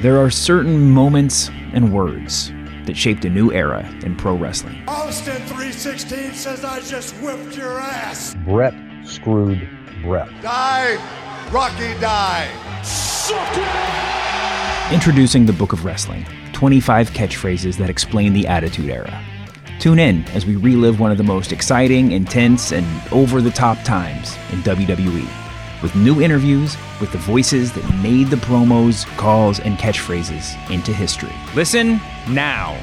There are certain moments and words that shaped a new era in pro wrestling. Austin 316 says I just whipped your ass. Bret screwed Bret. Die, Rocky, die. Introducing the Book of Wrestling 25 catchphrases that explain the Attitude Era. Tune in as we relive one of the most exciting, intense, and over the top times in WWE with new interviews with the voices that made the promos, calls, and catchphrases into history. Listen now.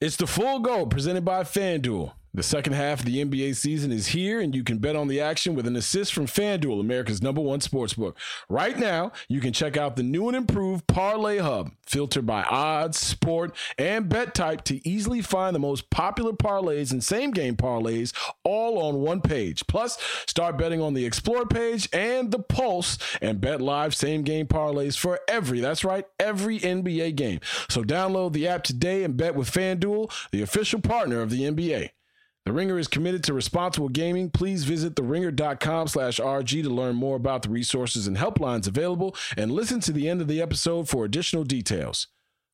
It's the full go presented by FanDuel. The second half of the NBA season is here, and you can bet on the action with an assist from FanDuel, America's number one sportsbook. Right now, you can check out the new and improved Parlay Hub, filtered by odds, sport, and bet type to easily find the most popular parlays and same game parlays all on one page. Plus, start betting on the Explore page and the Pulse and bet live same game parlays for every, that's right, every NBA game. So download the app today and bet with FanDuel, the official partner of the NBA. The Ringer is committed to responsible gaming. Please visit theringer.com slash RG to learn more about the resources and helplines available and listen to the end of the episode for additional details.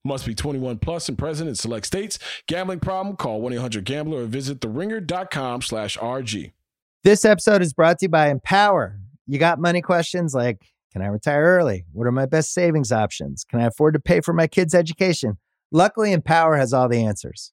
Must be 21 plus and present in select states. Gambling problem? Call 1-800-GAMBLER or visit theringer.com slash RG. This episode is brought to you by Empower. You got money questions like, can I retire early? What are my best savings options? Can I afford to pay for my kids' education? Luckily, Empower has all the answers.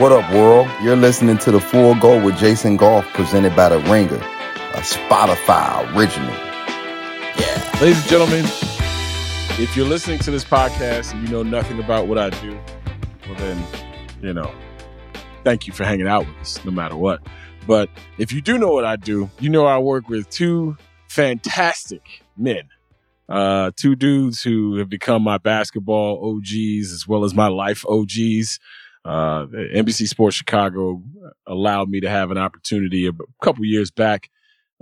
What up, world? You're listening to The Full Go with Jason Goff, presented by The Ringer, a Spotify original. Yeah. Ladies and gentlemen, if you're listening to this podcast and you know nothing about what I do, well then, you know, thank you for hanging out with us no matter what. But if you do know what I do, you know I work with two fantastic men. Uh, two dudes who have become my basketball OGs as well as my life OGs. Uh, NBC Sports Chicago allowed me to have an opportunity a couple years back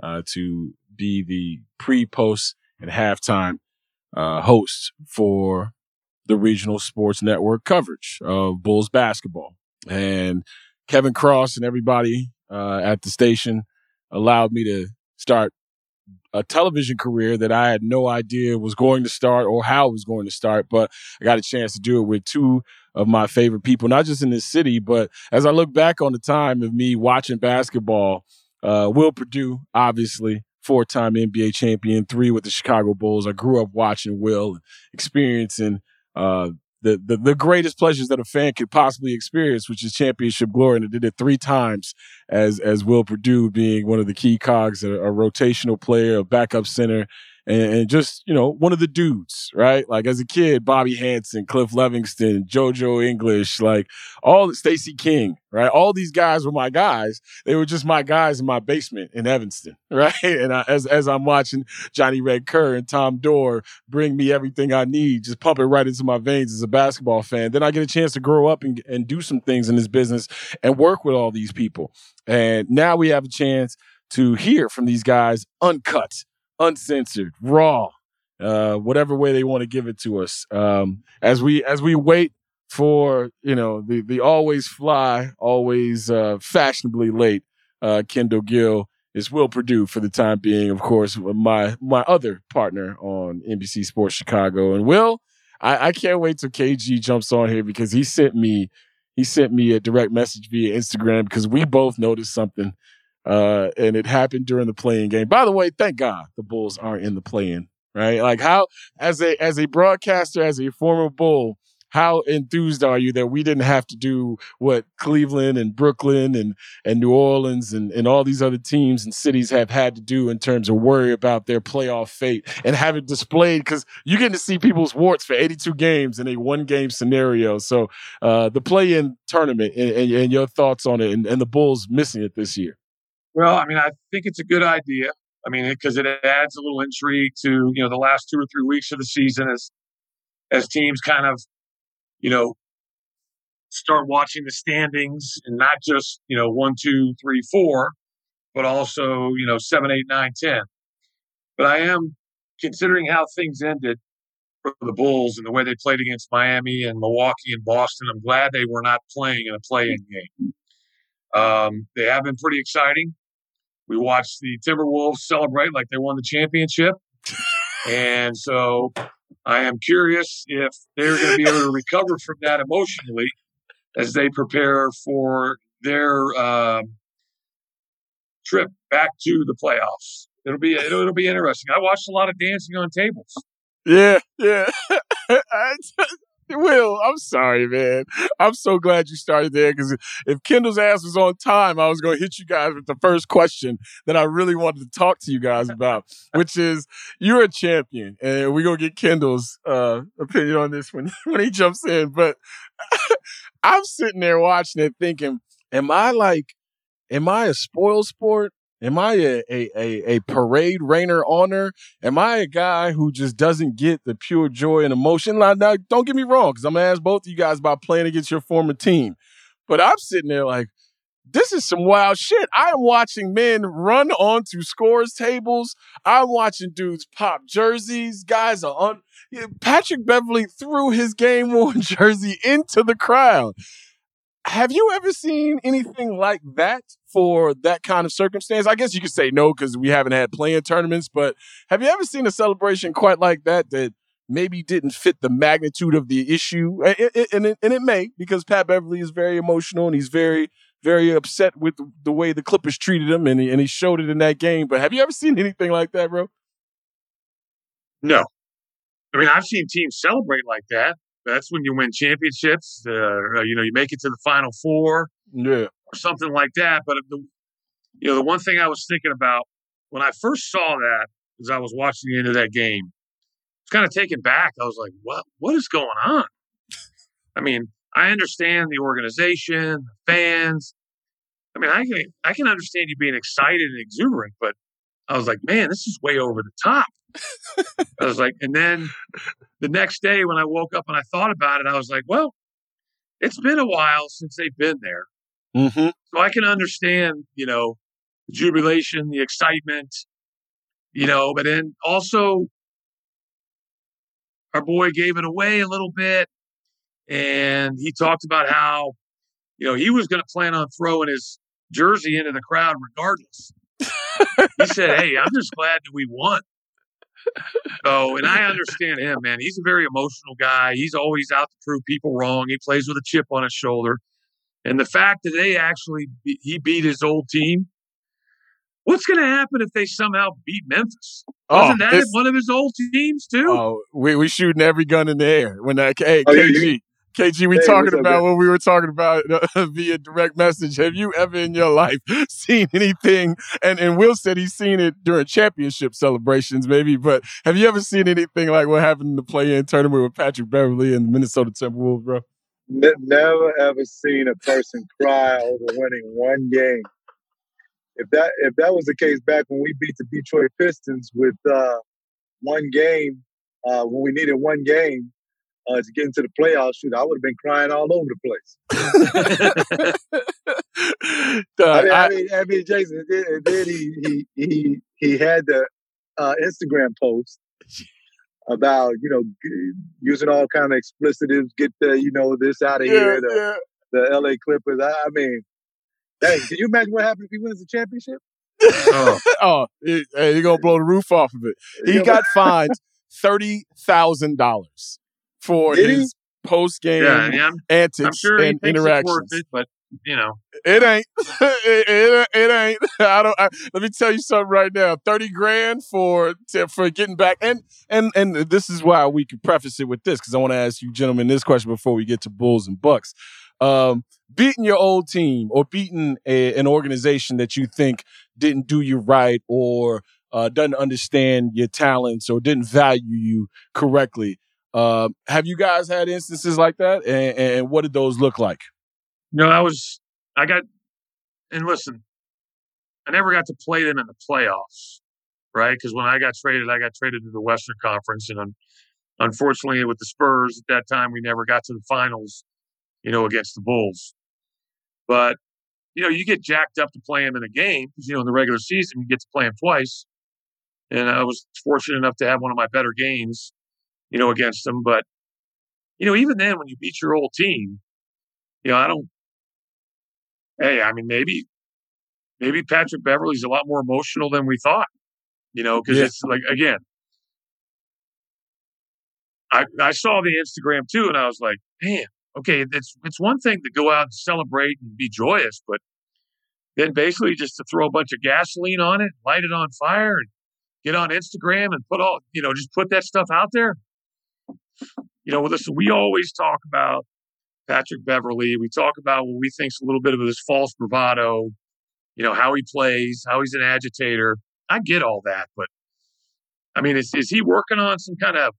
uh, to be the pre, post, and halftime uh, host for the regional sports network coverage of Bulls basketball. And Kevin Cross and everybody uh, at the station allowed me to start a television career that I had no idea was going to start or how it was going to start. But I got a chance to do it with two of my favorite people, not just in this city, but as I look back on the time of me watching basketball, uh, Will Perdue, obviously, four time NBA champion, three with the Chicago Bulls. I grew up watching Will, experiencing uh, the, the the greatest pleasures that a fan could possibly experience, which is championship glory, and I did it three times as as Will Perdue being one of the key cogs, a, a rotational player, a backup center, and, and, just you know one of the dudes, right? Like as a kid, Bobby Hansen, Cliff Levingston, JoJo English, like all Stacey King, right? All these guys were my guys. They were just my guys in my basement in Evanston, right? And I, as as I'm watching Johnny Red Kerr and Tom Dore bring me everything I need, just pump it right into my veins as a basketball fan. Then I get a chance to grow up and, and do some things in this business and work with all these people. And now we have a chance to hear from these guys uncut uncensored, raw, uh, whatever way they want to give it to us. Um, as we as we wait for you know the the always fly, always uh, fashionably late uh, Kendall Gill is Will Perdue for the time being. Of course, my my other partner on NBC Sports Chicago, and Will. I, I can't wait till KG jumps on here because he sent me he sent me a direct message via Instagram because we both noticed something uh, and it happened during the play-in game. By the way, thank God the Bulls aren't in the play-in, right? Like how as a as a broadcaster, as a former Bull, how enthused are you that we didn't have to do what Cleveland and Brooklyn and and New Orleans and, and all these other teams and cities have had to do in terms of worry about their playoff fate and have it displayed because you're getting to see people's warts for 82 games in a one game scenario. So uh, the play in tournament and, and, and, your thoughts on it and, and the Bulls missing it this year. Well, I mean, I think it's a good idea. I mean, because it adds a little intrigue to you know the last two or three weeks of the season as as teams kind of you know start watching the standings and not just you know one, two, three, four, but also you know seven, eight, nine, ten. But I am considering how things ended for the Bulls and the way they played against Miami and Milwaukee and Boston. I'm glad they were not playing in a play-in game. Um, they have been pretty exciting. We watched the Timberwolves celebrate like they won the championship. and so I am curious if they're going to be able to recover from that emotionally as they prepare for their um, trip back to the playoffs. It'll be it'll, it'll be interesting. I watched a lot of dancing on tables. Yeah, yeah. Will, I'm sorry, man. I'm so glad you started there because if Kendall's ass was on time, I was going to hit you guys with the first question that I really wanted to talk to you guys about, which is you're a champion, and we're going to get Kendall's uh, opinion on this when, when he jumps in. But I'm sitting there watching it thinking, am I like, am I a spoil sport? Am I a, a, a, a, parade rainer honor? Am I a guy who just doesn't get the pure joy and emotion? Now, don't get me wrong, because I'm going to ask both of you guys about playing against your former team. But I'm sitting there like, this is some wild shit. I'm watching men run onto scores tables. I'm watching dudes pop jerseys. Guys are on. Patrick Beverley threw his game worn jersey into the crowd. Have you ever seen anything like that for that kind of circumstance? I guess you could say no because we haven't had play-in tournaments, but have you ever seen a celebration quite like that that maybe didn't fit the magnitude of the issue? And it, and it, and it may because Pat Beverley is very emotional and he's very, very upset with the way the Clippers treated him and he, and he showed it in that game. But have you ever seen anything like that, bro? No. I mean, I've seen teams celebrate like that. That's when you win championships. Uh, you know, you make it to the final four, yeah, or something like that. But the, you know, the one thing I was thinking about when I first saw that, as I was watching the end of that game, I was kind of taken back. I was like, "What? What is going on?" I mean, I understand the organization, the fans. I mean, I can I can understand you being excited and exuberant, but I was like, "Man, this is way over the top." I was like, and then the next day when I woke up and I thought about it, I was like, well, it's been a while since they've been there. Mm-hmm. So I can understand, you know, the jubilation, the excitement, you know, but then also our boy gave it away a little bit. And he talked about how, you know, he was going to plan on throwing his jersey into the crowd regardless. he said, Hey, I'm just glad that we won so, and I understand him, man. He's a very emotional guy. He's always out to prove people wrong. He plays with a chip on his shoulder. And the fact that they actually he beat his old team. What's going to happen if they somehow beat Memphis? Oh, Wasn't oh, that one of his old teams too? Oh, we we shooting every gun in the air when that hey oh, KG. KG, we hey, talking about what we were talking about uh, via direct message. Have you ever in your life seen anything? And and Will said he's seen it during championship celebrations, maybe. But have you ever seen anything like what happened in the play-in tournament with Patrick Beverley and the Minnesota Timberwolves, bro? Never ever seen a person cry over winning one game. If that if that was the case back when we beat the Detroit Pistons with uh, one game, uh, when we needed one game, uh, to get into the playoffs, shoot, I would have been crying all over the place. I, mean, I, I, mean, I mean, Jason, and then he he he he had the uh, Instagram post about you know using all kind of explicitives, get the you know this out of yeah, here, the, yeah. the LA Clippers. I, I mean, hey, can you imagine what happens if he wins the championship? oh, oh he, hey, you're gonna blow the roof off of it. He got fined thirty thousand dollars for Did his post game yeah, I mean, antics I'm sure and interactions. It, but you know, it ain't. it, it, it, ain't. I don't. I, let me tell you something right now. Thirty grand for for getting back, and and and this is why we can preface it with this because I want to ask you gentlemen this question before we get to Bulls and Bucks. Um, beating your old team or beating a, an organization that you think didn't do you right or uh, doesn't understand your talents or didn't value you correctly. Uh, have you guys had instances like that? And, and what did those look like? No, I was, I got, and listen, I never got to play them in the playoffs, right? Because when I got traded, I got traded to the Western Conference. And un- unfortunately, with the Spurs at that time, we never got to the finals, you know, against the Bulls. But, you know, you get jacked up to play them in a game you know, in the regular season, you get to play them twice. And I was fortunate enough to have one of my better games, you know, against them. But, you know, even then, when you beat your old team, you know, I don't, hey, I mean, maybe, maybe Patrick Beverley's a lot more emotional than we thought, you know, because yeah. it's like, again, I, I saw the Instagram too, and I was like, man, okay, it's it's one thing to go out and celebrate and be joyous, but then basically just to throw a bunch of gasoline on it, light it on fire, and get on Instagram and put all, you know, just put that stuff out there. You know, listen, we always talk about Patrick Beverley. We talk about what we think is a little bit of this false bravado, you know, how he plays, how he's an agitator. I get all that, but I mean, is, is he working on some kind of,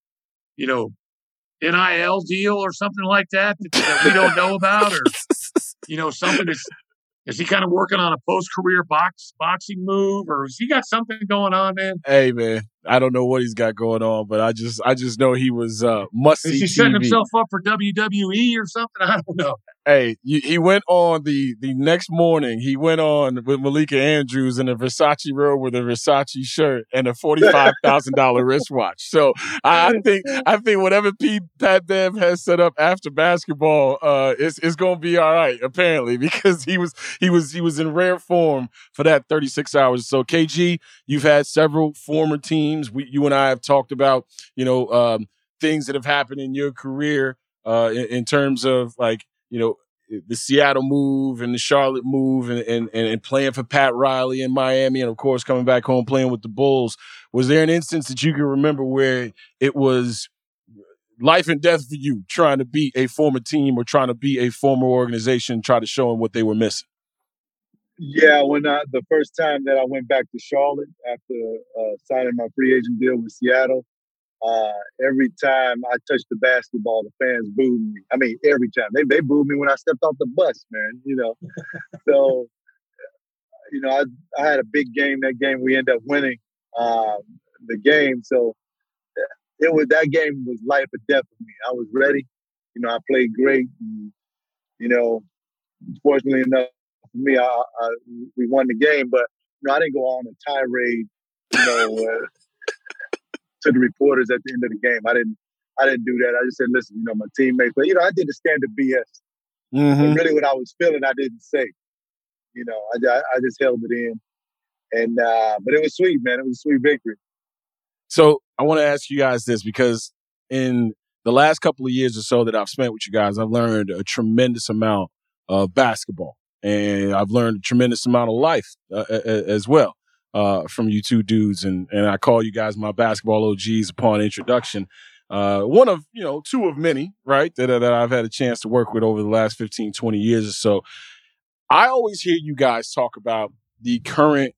you know, NIL deal or something like that that, that we don't know about, or you know, something that's is he kind of working on a post career box boxing move, or has he got something going on, man? Hey, man, I don't know what he's got going on, but I just I just know he was uh, must Is he setting himself up for WWE or something? I don't know. Hey, he went on the the next morning. He went on with Malika Andrews in a Versace robe with a Versace shirt and a forty five thousand dollar wristwatch. So I think I think whatever P, Pat Bev has set up after basketball, uh, is is going to be all right. Apparently, because he was he was he was in rare form for that thirty six hours. So KG, you've had several former teams. We, you and I have talked about you know um, things that have happened in your career uh, in, in terms of like you know, the Seattle move and the Charlotte move and, and, and playing for Pat Riley in Miami and of course coming back home playing with the Bulls. Was there an instance that you can remember where it was life and death for you trying to beat a former team or trying to beat a former organization, try to show them what they were missing? Yeah, when I, the first time that I went back to Charlotte after uh, signing my free agent deal with Seattle, uh, every time I touched the basketball, the fans booed me. I mean, every time they they booed me when I stepped off the bus, man. You know, so you know I I had a big game that game. We ended up winning um, the game, so it was that game was life or death for me. I was ready. You know, I played great. And, you know, fortunately enough for me, I, I, we won the game, but you know, I didn't go on a tirade. You know. Uh, to the reporters at the end of the game. I didn't I didn't do that. I just said, listen, you know, my teammates, but you know, I did the standard BS. Mm-hmm. really, what I was feeling, I didn't say. You know, I, I just held it in, and uh, but it was sweet, man. It was a sweet victory. So I want to ask you guys this because in the last couple of years or so that I've spent with you guys, I've learned a tremendous amount of basketball, and I've learned a tremendous amount of life uh, as well uh, from you two dudes, and and I call you guys my basketball OGs upon introduction. Uh, one of you know two of many, right? That that I've had a chance to work with over the last 15, 20 years or so. I always hear you guys talk about the current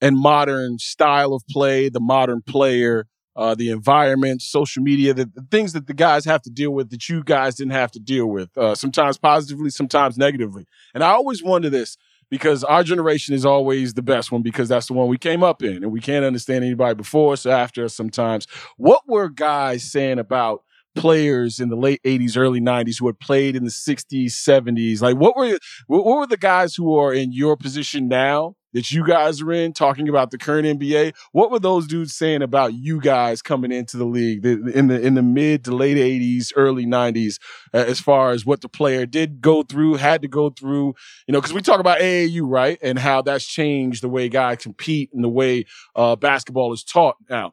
and modern style of play, the modern player, uh, the environment, social media, the, the, things that the guys have to deal with that you guys didn't have to deal with, uh, sometimes positively, sometimes negatively. And I always wonder this because our generation is always the best one because that's the one we came up in and we can't understand anybody before us or after us sometimes. What were guys saying about players in the late 80s early 90s who had played in the 60s 70s like what were what were the guys who are in your position now that you guys are in, talking about the current NBA. What were those dudes saying about you guys coming into the league in the in the mid to late '80s, early '90s, uh, as far as what the player did go through, had to go through? You know, because we talk about AAU, right, and how that's changed the way guys compete and the way uh, basketball is taught now.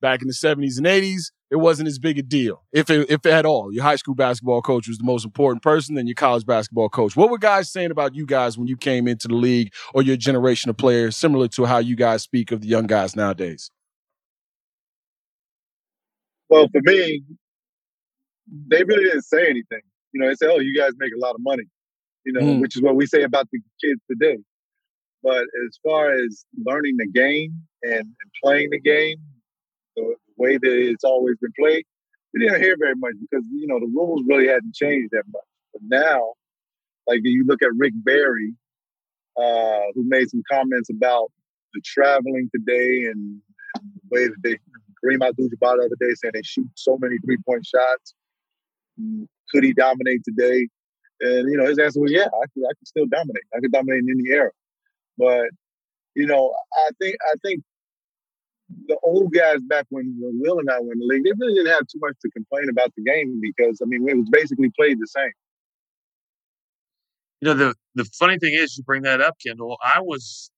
Back in the '70s and '80s, it wasn't as big a deal, if it, if at all. Your high school basketball coach was the most important person than your college basketball coach. What were guys saying about you guys when you came into the league or your generation of players, similar to how you guys speak of the young guys nowadays? Well, for me, they really didn't say anything. You know, they said, "Oh, you guys make a lot of money," you know, mm. which is what we say about the kids today. But as far as learning the game and, and playing the game, the way that it's always been played, we didn't hear very much because you know the rules really hadn't changed that much. But now, like you look at Rick Barry, uh, who made some comments about the traveling today and, the way that they Kareem Abdul-Jabbar the other day saying they shoot so many three-point shots. Could he dominate today? And you know, his answer was, "Yeah, I could. I could still dominate. I could dominate in any era." But you know, I think I think the old guys back when Will and I were in the league, they really didn't have too much to complain about the game because I mean it was basically played the same. You know, the the funny thing is you bring that up, Kendall. I was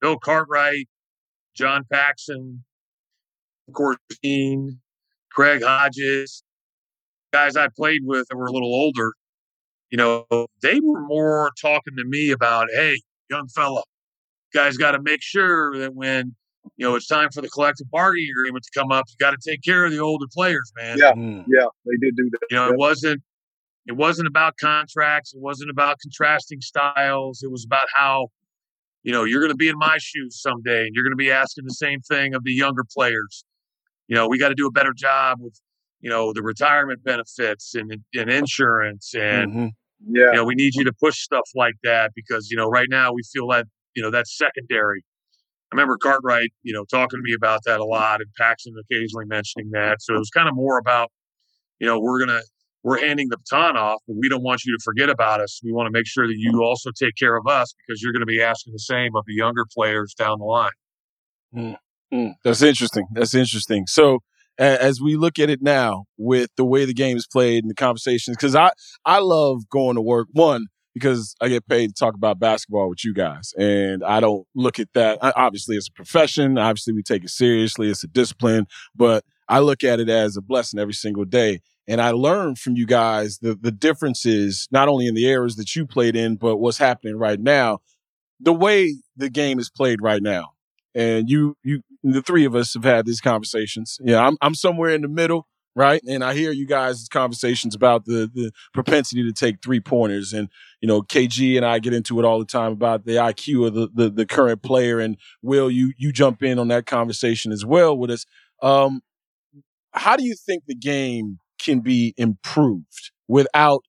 Bill Cartwright, John Paxson, Dean, Craig Hodges, guys I played with that were a little older. You know, they were more talking to me about, hey, young fella, guys got to make sure that when you know it's time for the collective bargaining agreement to come up, you got to take care of the older players, man. Yeah, mm. yeah, they did do that. You know, yeah. it wasn't it wasn't about contracts, it wasn't about contrasting styles. It was about how you know you're going to be in my shoes someday, and you're going to be asking the same thing of the younger players. You know, we got to do a better job with you know the retirement benefits and and insurance and. Mm-hmm yeah. You know, we need you to push stuff like that because, you know, right now we feel that, you know, that's secondary. I remember Cartwright, you know, talking to me about that a lot and Paxson occasionally mentioning that. So it was kind of more about, you know, we're going to, we're handing the baton off, but we don't want you to forget about us. We want to make sure that you also take care of us because you're going to be asking the same of the younger players down the line. Mm, mm, that's interesting. That's interesting. So, as we look at it now with the way the game is played and the conversations because i i love going to work one because i get paid to talk about basketball with you guys and i don't look at that obviously it's a profession obviously we take it seriously it's a discipline but i look at it as a blessing every single day and i learn from you guys the the differences not only in the eras that you played in but what's happening right now the way the game is played right now and you you the three of us have had these conversations. Yeah, I'm I'm somewhere in the middle, right? And I hear you guys' conversations about the the propensity to take three pointers, and you know, KG and I get into it all the time about the IQ of the the, the current player. And Will, you you jump in on that conversation as well with us. Um, how do you think the game can be improved without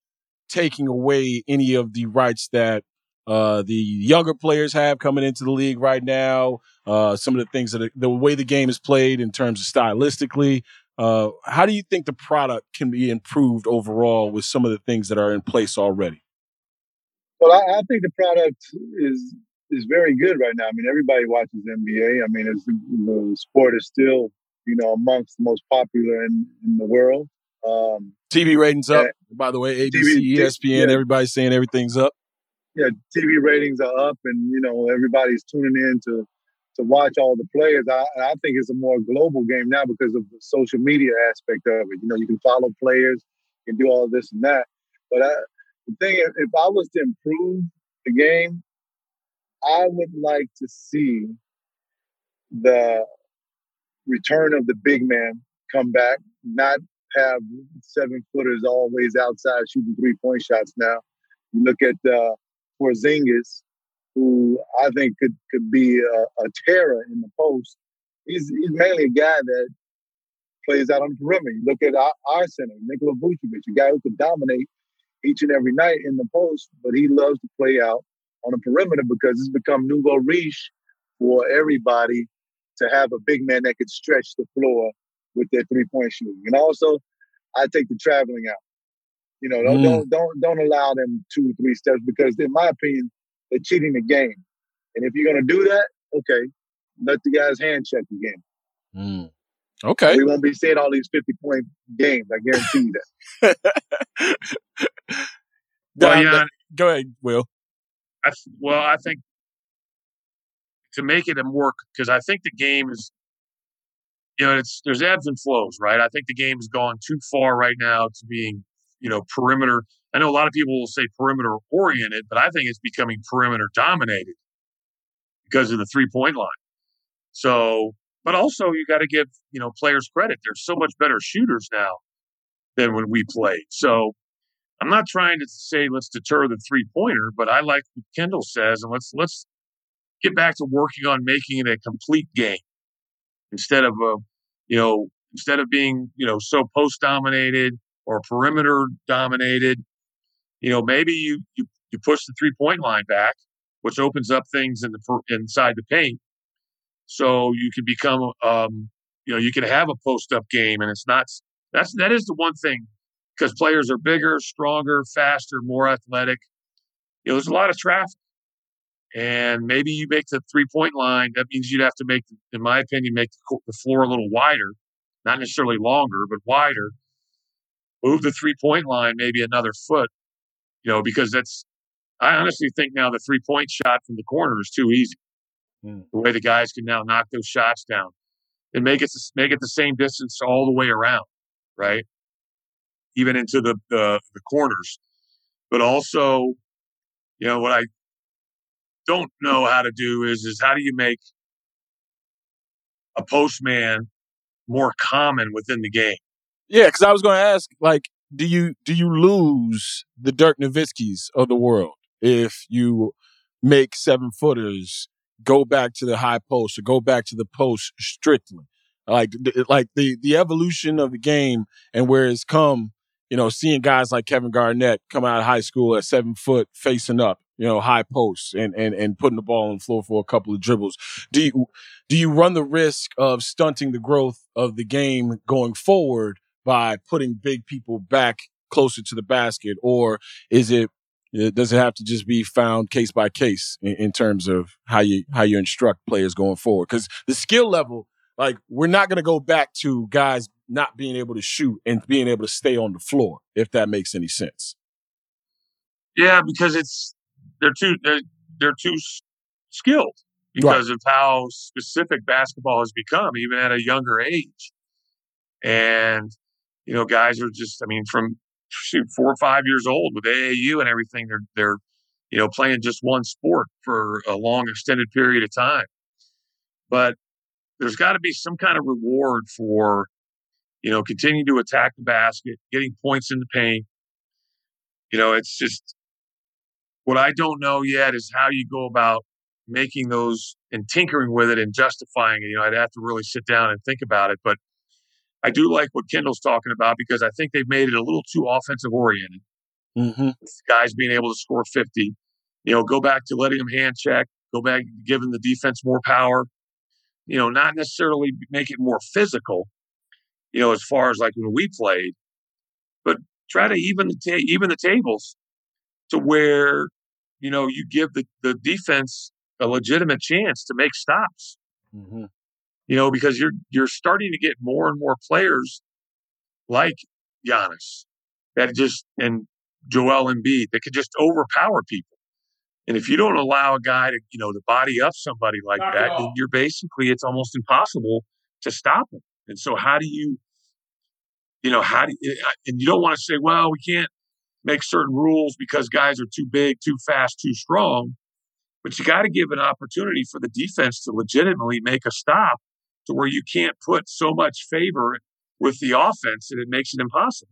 taking away any of the rights that uh, the younger players have coming into the league right now, uh, some of the things that are, the way the game is played in terms of stylistically. Uh, how do you think the product can be improved overall with some of the things that are in place already? Well, I, I think the product is is very good right now. I mean, everybody watches NBA. I mean, it's, the sport is still, you know, amongst the most popular in, in the world. Um, TV ratings up, by the way. ABC, TV, ESPN, yeah. everybody's saying everything's up yeah, TV ratings are up, and you know everybody's tuning in to to watch all the players. I, I think it's a more global game now because of the social media aspect of it. You know, you can follow players, you can do all this and that. But I, the thing, if I was to improve the game, I would like to see the return of the big man come back, not have seven footers always outside shooting three point shots now. You look at uh, Porzingis, who I think could could be a, a terror in the post. He's he's mainly a guy that plays out on the perimeter. You look at our, our center, Nikola Vucevic, a guy who could dominate each and every night in the post, but he loves to play out on the perimeter because it's become nouveau riche for everybody to have a big man that could stretch the floor with their three point shooting. And also, I take the traveling out. You know, don't, mm. don't don't don't allow them two or three steps because, in my opinion, they're cheating the game. And if you're gonna do that, okay, let the guys hand check again. Mm. Okay, we won't be seeing all these fifty point games. I guarantee you that. well, yeah, go ahead, Will. I, well, I think to make it a more because I think the game is you know, it's there's ebbs and flows, right? I think the game's gone too far right now to being, you know, perimeter. I know a lot of people will say perimeter oriented, but I think it's becoming perimeter dominated because of the three point line. So, but also you got to give you know players credit. They're so much better shooters now than when we played. So, I'm not trying to say let's deter the three pointer, but I like what Kendall says, and let's let's get back to working on making it a complete game instead of a, you know, instead of being, you know, so post dominated or perimeter dominated, you know, maybe you you you push the three point line back, which opens up things in the inside the paint, so you can become, um, you know, you can have a post up game, and it's not that's that is the one thing because players are bigger, stronger, faster, more athletic. You know, there's a lot of traffic and maybe you make the three point line. That means you'd have to make, in my opinion, make the floor a little wider, not necessarily longer, but wider. Move the three point line maybe another foot, you know, because that's. I honestly think now the three point shot from the corner is too easy. Mm. The way the guys can now knock those shots down and make it make it the same distance all the way around, right? Even into the the, the corners, but also, you know, what I don't know how to do is is how do you make a postman more common within the game? Yeah, because I was going to ask, like, do you do you lose the Dirk Nowitzkis of the world if you make seven footers go back to the high post or go back to the post strictly? Like, like the the evolution of the game and where it's come you know, seeing guys like Kevin Garnett come out of high school at seven foot facing up, you know, high posts and, and, and putting the ball on the floor for a couple of dribbles. Do you, do you run the risk of stunting the growth of the game going forward by putting big people back closer to the basket? Or is it, uh, does it have to just be found case by case in, in terms of how you, how you instruct players going forward? Cause the skill level, like we're not going to go back to guys not being able to shoot and being able to stay on the floor, if that makes any sense. Yeah, because it's they're too they're, they're too skilled because right. of how specific basketball has become, even at a younger age. And you know, guys are just I mean, from shoot four or five years old with AAU and everything, they're they're you know playing just one sport for a long extended period of time. But there's got to be some kind of reward for you know, continuing to attack the basket, getting points in the paint. You know, it's just what I don't know yet is how you go about making those and tinkering with it and justifying it. You know, I'd have to really sit down and think about it. But I do like what Kendall's talking about because I think they've made it a little too offensive oriented. Mm-hmm. Guys being able to score 50. You know, go back to letting them hand check, go back giving the defense more power. You know, not necessarily make it more physical, you know, as far as like when we played, but try to even the ta- even the tables to where you know you give the, the defense a legitimate chance to make stops. Mm-hmm. You know, because you're you're starting to get more and more players like Giannis that just and Joel Embiid that could just overpower people. And if you don't allow a guy to, you know, to body up somebody like Not that, then you're basically it's almost impossible to stop him. And so, how do you you know, how do you, eh, and you don't want to say, well, we can't make certain rules because guys are too big, too fast, too strong. But you got to give an opportunity for the defense to legitimately make a stop to where you can't put so much favor with the offense that it makes it impossible.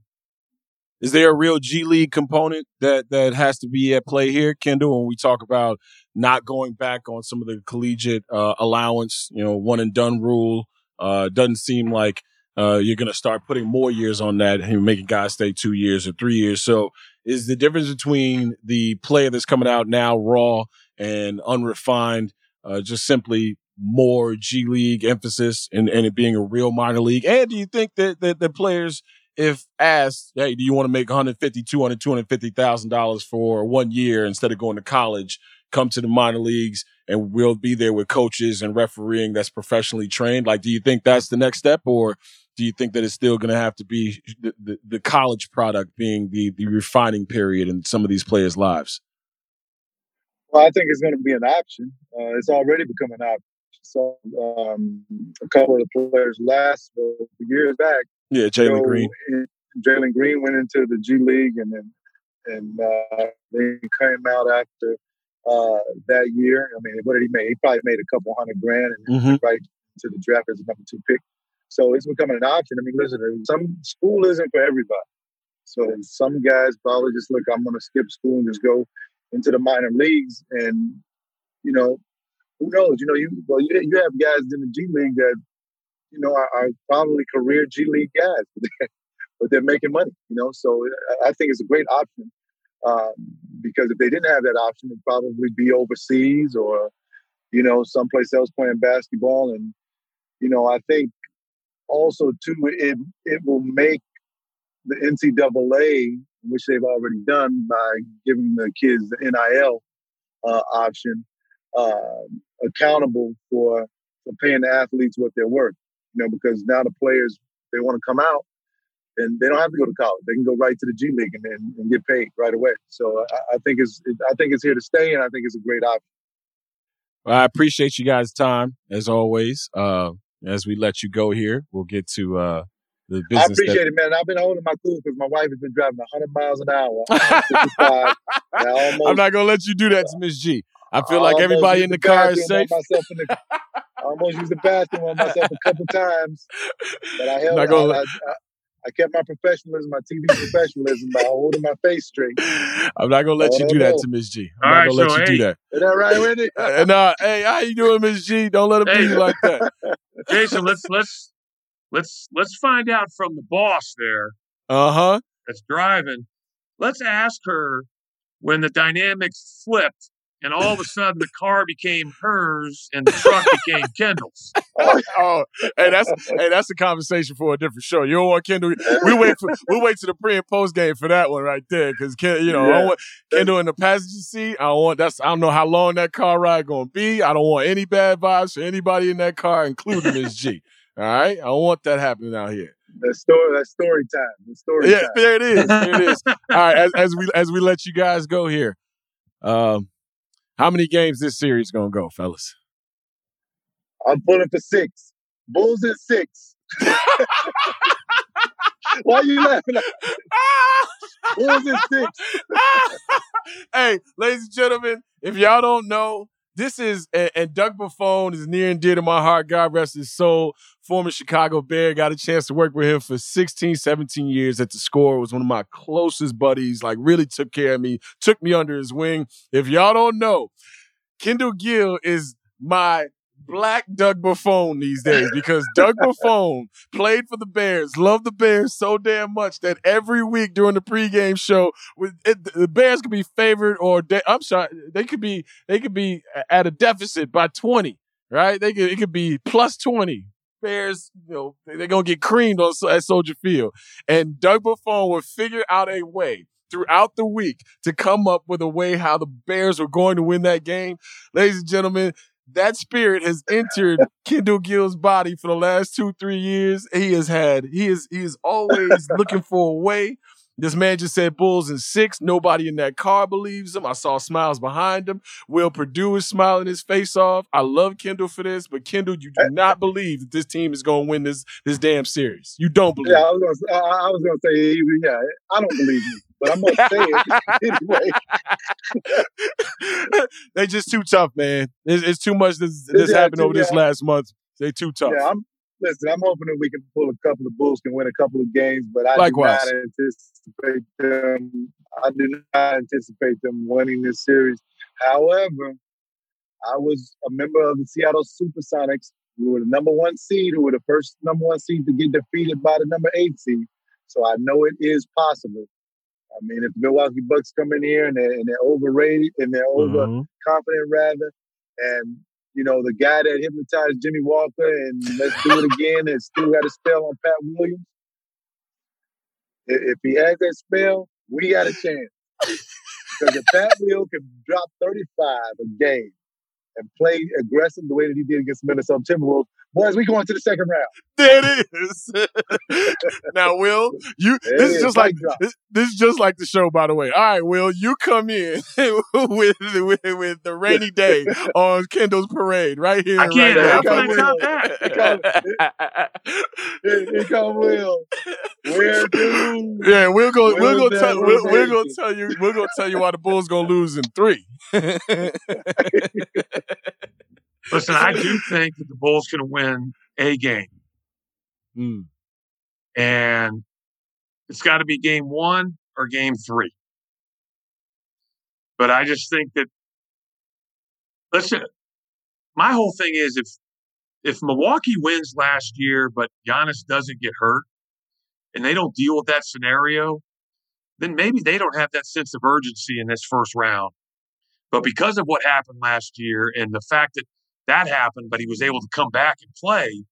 Is there a real G League component that that has to be at play here, Kendall? When we talk about not going back on some of the collegiate uh, allowance, you know, one and done rule, uh, doesn't seem like uh, you're going to start putting more years on that and making guys stay two years or three years. So is the difference between the player that's coming out now raw and unrefined, uh, just simply more G League emphasis and, and it being a real minor league? And do you think that, that the players, if asked, hey, do you want to make 150, 200, 250,000 dollars for one year instead of going to college, come to the minor leagues and we'll be there with coaches and refereeing that's professionally trained? Like, do you think that's the next step or do you think that it's still going to have to be the, the, the, college product being the, the refining period in some of these players' lives? Well, I think it's going to be an option. Uh, it's already become an option. Saw um, a couple of the players last years back. Yeah, Jalen Green. Jalen Green went into the G League and then and uh, then came out after uh, that year. I mean, what did he make? He probably made a couple hundred grand and mm-hmm. right to the draft as a number two pick. So it's becoming an option. I mean, listen, some school isn't for everybody. So some guys probably just look, I'm going to skip school and just go into the minor leagues. And, you know, who knows? You know, you well, you, you have guys in the G League that, you know, are, are probably career G League guys, but they're making money, you know. So I think it's a great option um, because if they didn't have that option, it'd probably be overseas or, you know, someplace else playing basketball. And, you know, I think also too it it will make the NCAA, which they've already done by giving the kids the NIL uh, option, uh, accountable for for paying the athletes what they're worth. You know, because now the players they want to come out and they don't have to go to college; they can go right to the G League and, and, and get paid right away. So I, I think it's I think it's here to stay, and I think it's a great option. Well, I appreciate you guys' time as always. Uh, as we let you go here, we'll get to uh, the business. I appreciate that... it, man. I've been holding my cool because my wife has been driving 100 miles an hour. almost, I'm not gonna let you do that to Miss G. I feel like everybody in the, the car is safe. The, I almost used the bathroom on myself a couple times, but I held. I, I, I kept my professionalism, my TV professionalism by holding my face straight. I'm not gonna let you do know. that to Miss G. I'm All not right, gonna so let you hey, do that. Is that right, Wendy? uh, nah, hey, how you doing, Miss G? Don't let him hey. be like that. Jason, let's let's let's let's find out from the boss there. Uh huh. That's driving. Let's ask her when the dynamics flipped and all of a sudden the car became hers and the truck became Kendall's. oh, hey, that's hey, that's a conversation for a different show. You don't want Kendall. We wait for we wait to the pre and post game for that one right there because you know yeah. I want Kendall in the passenger seat. I want that's I don't know how long that car ride going to be. I don't want any bad vibes for anybody in that car, including Miss G. All right, I don't want that happening out here. That story, that story time. The story. Yeah, time. there it is. There it is. All right, as, as we as we let you guys go here. Um, how many games this series gonna go, fellas? I'm pulling for six. Bulls in six. Why are you laughing? Bulls in six. hey, ladies and gentlemen, if y'all don't know, this is and, and Doug Buffone is near and dear to my heart. God rest his soul. Former Chicago Bear, got a chance to work with him for 16, 17 years at the score. Was one of my closest buddies. Like really took care of me, took me under his wing. If y'all don't know, Kendall Gill is my black Doug Buffone these days because Doug Buffone played for the Bears, loved the Bears so damn much that every week during the pregame show, it, the Bears could be favored or de- I'm sorry, they could be they could be at a deficit by 20, right? They could it could be plus 20. Bears, you know, they're gonna get creamed on at Soldier Field, and Doug Buffone would figure out a way throughout the week to come up with a way how the Bears were going to win that game. Ladies and gentlemen, that spirit has entered Kendall Gill's body for the last two, three years. He has had, he is, he is always looking for a way. This man just said Bulls in six. Nobody in that car believes him. I saw smiles behind him. Will Perdue is smiling his face off. I love Kendall for this, but Kendall, you do not believe that this team is going to win this this damn series. You don't believe. Yeah, I was gonna, I was going to say, yeah, I don't believe you but I'm gonna say it anyway. they just too tough, man. It's, it's too much. This, this yeah, happened over yeah. this last month. They too tough. Yeah, I'm listen. I'm hoping that we can pull a couple of Bulls, can win a couple of games, but I Likewise. do not anticipate them. I do not anticipate them winning this series. However, I was a member of the Seattle Supersonics. We were the number one seed, who were the first number one seed to get defeated by the number eight seed. So I know it is possible. I mean, if the Milwaukee Bucks come in here and they're, and they're overrated and they're mm-hmm. overconfident, rather, and you know the guy that hypnotized Jimmy Walker and let's do it again and still got a spell on Pat Williams. If he has that spell, we got a chance. because if Pat Will can drop 35 a game and play aggressive the way that he did against Minnesota Timberwolves, Boys, we going to the second round. There it is. now, Will, you There this it is is, just like this, this is just like the show, by the way. All right, Will, you come in with, with with the rainy day on Kendall's parade right here. I can't. right How can I top that? Here, here come Will. Where do? Yeah, we're gonna we're Will gonna tell we're, we're make gonna tell you we're gonna tell you why the Bulls gonna lose in three. Listen, I do think that the Bulls can win a game, Mm. and it's got to be game one or game three. But I just think that listen, my whole thing is if if Milwaukee wins last year, but Giannis doesn't get hurt, and they don't deal with that scenario, then maybe they don't have that sense of urgency in this first round. But because of what happened last year and the fact that that happened, but he was able to come back and play,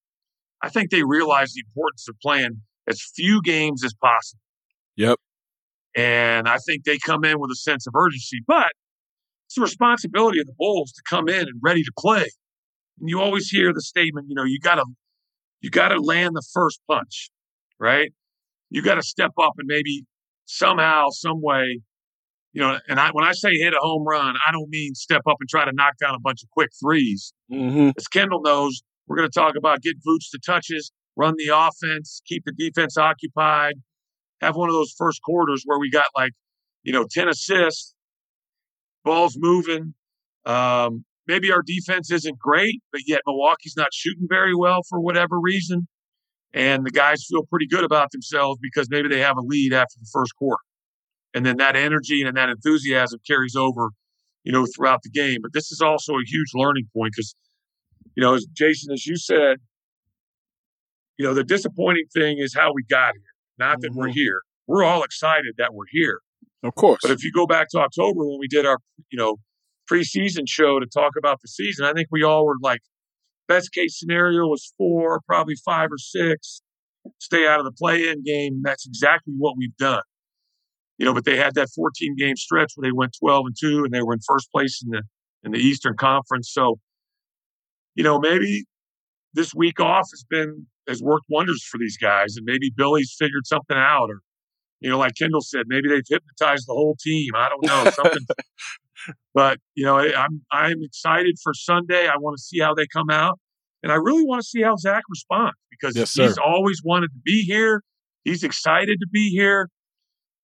I think they realized the importance of playing as few games as possible. Yep. And I think they come in with a sense of urgency, but it's the responsibility of the Bulls to come in and ready to play. And you always hear the statement, you know, you gotta you gotta land the first punch, right? You gotta step up and maybe somehow, some way, you know, and I when I say hit a home run, I don't mean step up and try to knock down a bunch of quick 3s Mm-hmm. As Kendall knows, we're gonna talk about getting boots to touches, run the offense, keep the defense occupied, have one of those first quarters where we got like, you know, 10 assists, balls moving. Um, maybe our defense isn't great, but yet Milwaukee's not shooting very well for whatever reason. And the guys feel pretty good about themselves because maybe they have a lead after the first quarter. And then that energy and that enthusiasm carries over, you know, throughout the game. But this is also a huge learning point because, you know, as Jason, as you said, you know, the disappointing thing is how we got here. Not that we're mm-hmm. here. We're all excited that we're here. Of course. But if you go back to October when we did our, you know, preseason show to talk about the season, I think we all were like, best case scenario was four, probably five or six, stay out of the play-in game. That's exactly what we've done. You know, but they had that 14 game stretch where they went 12 and two, and they were in first place in the in the Eastern Conference. So, you know, maybe this week off has been has worked wonders for these guys, and maybe Billy's figured something out, or you know, like Kendall said, maybe they've hypnotized the whole team. I don't know something. but you know, I- I'm I'm excited for Sunday. I want to see how they come out, and I really want to see how Zach responds because Yes, he's always wanted to be here. He's excited to be here.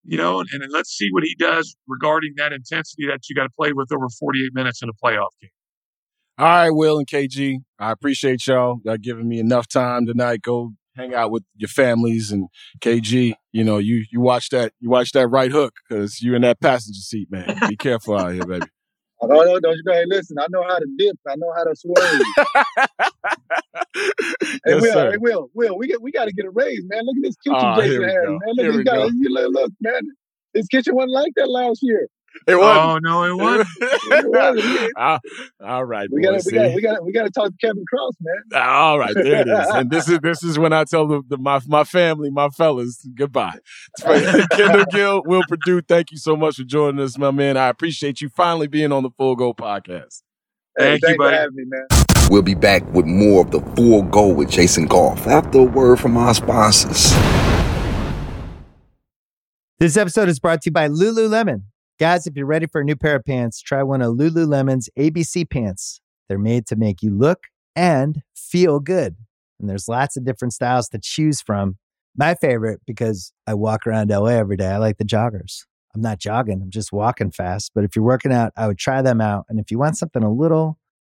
You know, and, and let's see what he does regarding that intensity that you got to play with over 48 minutes in a playoff game. All right, Will and KG, I appreciate y'all uh, giving me enough time tonight. Go hang out with your families and KG. You know, you you watch that you watch that right hook because you're in that passenger seat, man. Be careful out here, baby. Oh, no, no, don't you know? Hey, listen, I know how to dip. I know how to swerve. hey, Yes, Will, sir. hey, Will, Will, we get, we got to get a raise, man. Look at this kitchen Ah, Jason here we has, go. man. Look, Here we got, go. you look, look, man. His kitchen wasn't like that last year. It was. Oh no, it wasn't. It wasn't. Ah, all right, We got, boys, we got, we got, we to talk to Kevin Cross, man. All right, there it is. And this is this is when I tell the, the my my family, my fellas, goodbye. Kendall Gill, Will Perdue, thank you so much for joining us, my man. I appreciate you finally being on the Full Go podcast. Hey, Thank you, thanks for having me, man. We'll be back with more of the full go with Jason Goff after a word from our sponsors. This episode is brought to you by Lululemon. Guys, if you're ready for a new pair of pants, try one of Lululemon's ABC pants. They're made to make you look and feel good. And there's lots of different styles to choose from. My favorite, because I walk around LA every day, I like the joggers. I'm not jogging, I'm just walking fast. But if you're working out, I would try them out. And if you want something a little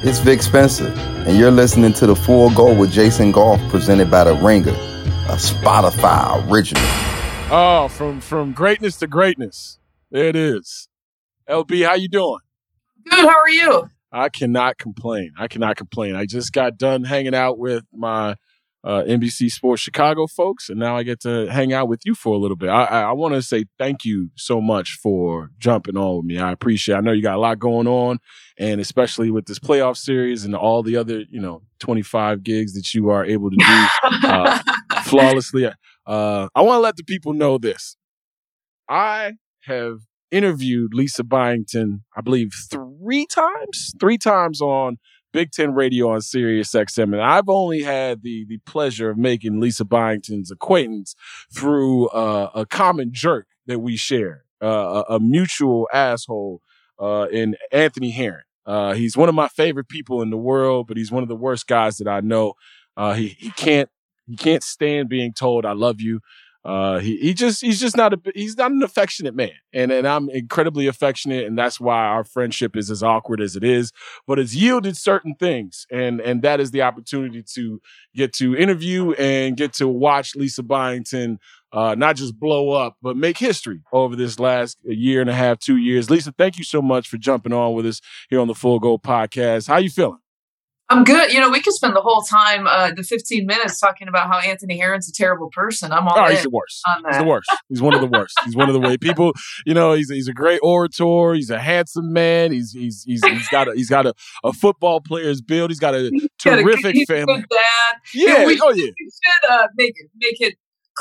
It's Vic Spencer, and you're listening to the Full Go with Jason Goff, presented by The Ringer, a Spotify original. Oh, from from greatness to greatness. There it is. LB, how you doing? Good. How are you? I cannot complain. I cannot complain. I just got done hanging out with my uh, NBC Sports Chicago folks, and now I get to hang out with you for a little bit. I, I, I want to say thank you so much for jumping on with me. I appreciate. It. I know you got a lot going on, and especially with this playoff series and all the other you know twenty five gigs that you are able to do uh, flawlessly. Uh, I want to let the people know this. I have interviewed Lisa Byington, I believe, three times, three times on Big Ten Radio on Sirius XM. And I've only had the, the pleasure of making Lisa Byington's acquaintance through uh, a common jerk that we share, uh, a, mutual asshole uh, in Anthony Herron. Uh, he's one of my favorite people in the world, but he's one of the worst guys that I know. Uh, he, he can't he can't stand being told I love you. Uh, he he just he's just not a he's not an affectionate man, and and I'm incredibly affectionate, and that's why our friendship is as awkward as it is. But it's yielded certain things, and and that is the opportunity to get to interview and get to watch Lisa Byington uh, not just blow up, but make history over this last year and a half, two years. Lisa, thank you so much for jumping on with us here on the Full Go podcast. How you feeling? I'm good. You know, we could spend the whole time, uh, the 15 minutes, talking about how Anthony Herron's a terrible person. I'm all. Oh, he's the worst. He's the worst. He's one of the worst. he's one of the way people. You know, he's he's a great orator. He's a handsome man. He's he's he's he's got a he's got a, a football player's build. He's got a he's terrific got a, family. Yeah. Know, we, oh yeah. We should uh, make it make it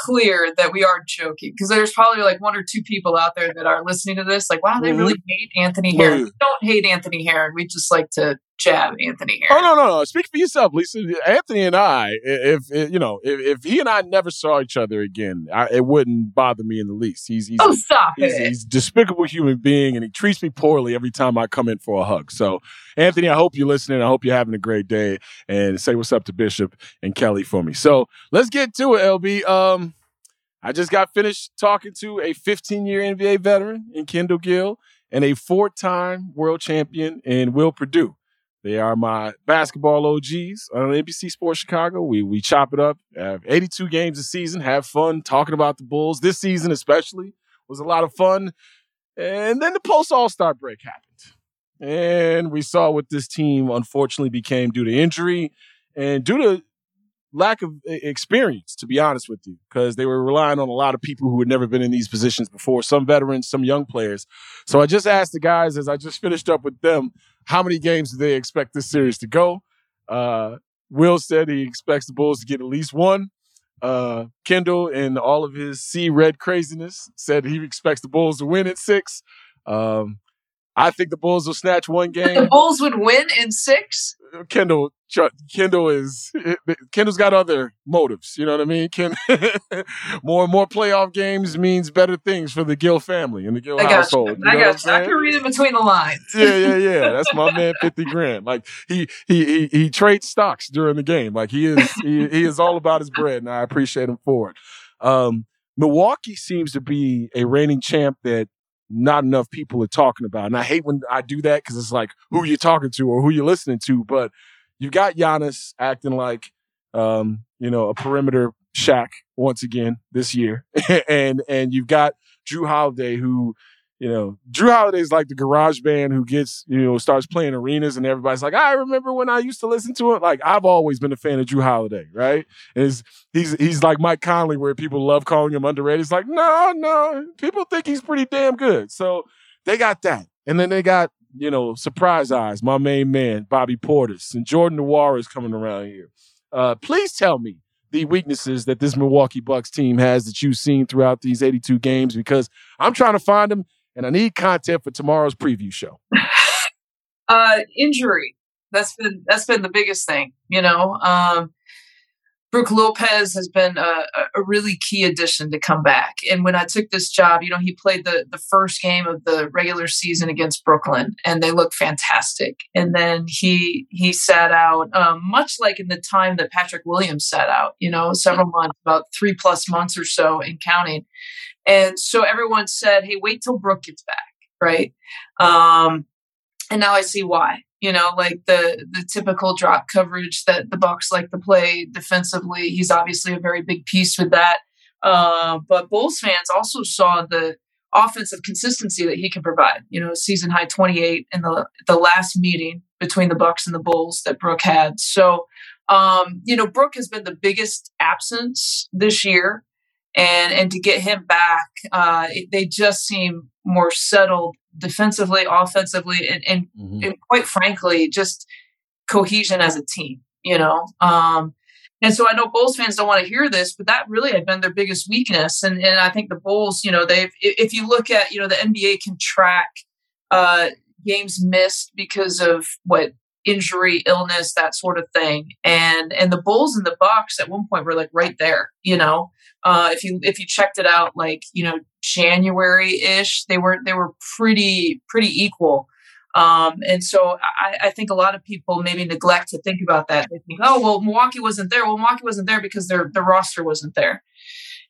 clear that we are joking because there's probably like one or two people out there that are listening to this like wow they mm-hmm. really hate anthony herron we don't hate anthony herron we just like to jab anthony herron oh no no no. Speak for yourself lisa. Anthony and i if, if you know if, if, he and i never saw each other again I, it wouldn't bother me in the least. He's he's, oh, stop he's, it. he's despicable human being and he treats me poorly every time i come in for a hug. So anthony i hope you're listening. I hope you're having a great day and say what's up to bishop and kelly for me. So let's get to it lb um I just got finished talking to a 15 year NBA veteran in Kendall Gill and a four time world champion in Will Perdue. They are my basketball OGs on NBC Sports Chicago. We we chop it up, have 82 games a season, have fun talking about the Bulls. This season, especially, was a lot of fun. And then the post All Star break happened. And we saw what this team unfortunately became due to injury and due to lack of experience, to be honest with you, because they were relying on a lot of people who had never been in these positions before, some veterans, some young players. So I just asked the guys as I just finished up with them, how many games do they expect this series to go? Uh, Will said he expects the Bulls to get at least one. Uh, Kendall, in all of his sea red craziness, said he expects the Bulls to win at six. Um, I think the Bulls will snatch one game. The Bulls would win in six. Kendall, Kendall is Kendall's got other motives. You know what I mean? Ken, more and more playoff games means better things for the Gill family and the Gill I household. You. I got you. I can read it between the lines. yeah, yeah, yeah. That's my man, fifty grand. Like he he he he trades stocks during the game. Like he is he, he is all about his bread, and I appreciate him for it. Um, Milwaukee seems to be a reigning champ that not enough people are talking about. And I hate when I do that because it's like who you're talking to or who you're listening to. But you've got Giannis acting like, um, you know, a perimeter Shaq once again this year, and and you've got Jrue Holiday who you know, Jrue Holiday's like the garage band who gets, you know, starts playing arenas and everybody's like, I remember when I used to listen to him. Like I've always been a fan of Drew Holiday, right? Is he's he's like Mike Conley where people love calling him underrated. It's like, no, no, people think he's pretty damn good. So they got that. And then they got, you know, surprise eyes, my main man, Bobby Portis, and Jordan Nwora is coming around here. Uh, please tell me the weaknesses that this Milwaukee Bucks team has that you've seen throughout these 82 games because I'm trying to find them and I need content for tomorrow's preview show. uh, injury. That's been that's been the biggest thing. You know, um, Brook Lopez has been a, a, really key addition to come back. And when I took this job, you know, he played the the first game of the regular season against Brooklyn, and they looked fantastic. And then he he sat out, um, much like in the time that Patrick Williams sat out. You know, several months, about three plus months or so, in counting. And so everyone said, hey, wait till Brook gets back, right? Um, and now I see why. You know, like the the typical drop coverage that the Bucks like to play defensively. He's obviously a very big piece with that. Uh, but Bulls fans also saw the offensive consistency that he can provide. You know, season high 28 in the the last meeting between the Bucks and the Bulls that Brook had. So Um, you know, Brook has been the biggest absence this year, and and to get him back, uh, they just seem more settled defensively, offensively, and and, mm-hmm. and quite frankly, just cohesion as a team. You know, um, and so I know Bulls fans don't want to hear this, but that really had been their biggest weakness. And and I think the Bulls, you know, they've if you look at you know the NBA can track uh, games missed because of what injury, illness, that sort of thing. And and the Bulls and the Bucks at one point were like right there. You know, uh, if you if you checked it out, like you know January ish, they were they were pretty pretty equal. Um, and so I, I, think a lot of people maybe neglect to think about that. They think, oh well, Milwaukee wasn't there. Well, Milwaukee wasn't there because their the roster wasn't there.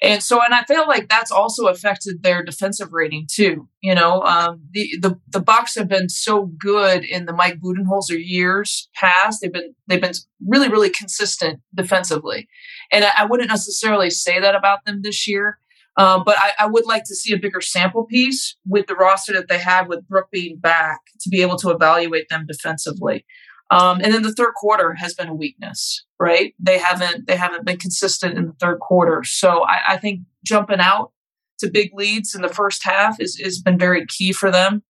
And so, and I feel like that's also affected their defensive rating too. You know, um, the the the Bucks have been so good in the Mike Budenholzer years past. They've been they've been really really consistent defensively, and I, I wouldn't necessarily say that about them this year. Um, but I, I, would like to see a bigger sample piece with the roster that they have with Brook being back to be able to evaluate them defensively. Um, and then the third quarter has been a weakness, right? They haven't they haven't been consistent in the third quarter. So I, I think jumping out to big leads in the first half is has been very key for them.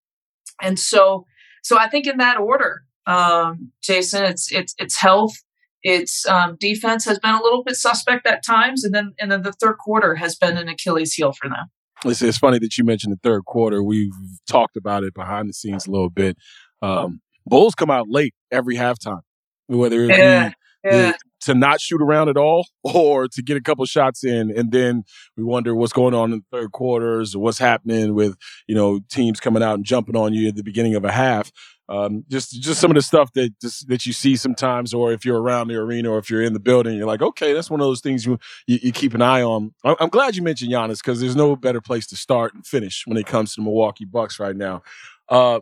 And so so I think in that order, um, Jason, it's it's it's health, its um, defense has been a little bit suspect at times, and then and then the third quarter has been an Achilles heel for them. It's, it's funny that you mentioned the third quarter. We've talked about it behind the scenes a little bit. Um, Bulls come out late every halftime, whether it yeah, be yeah. to not shoot around at all or to get a couple shots in, and then we wonder what's going on in the third quarters or what's happening with you know teams coming out and jumping on you at the beginning of a half. Um, just just some of the stuff that just, that you see sometimes, or if you're around the arena, or if you're in the building, you're like, okay, that's one of those things you you, you keep an eye on. I'm, I'm glad you mentioned Giannis because there's no better place to start and finish when it comes to the Milwaukee Bucks right now. Uh,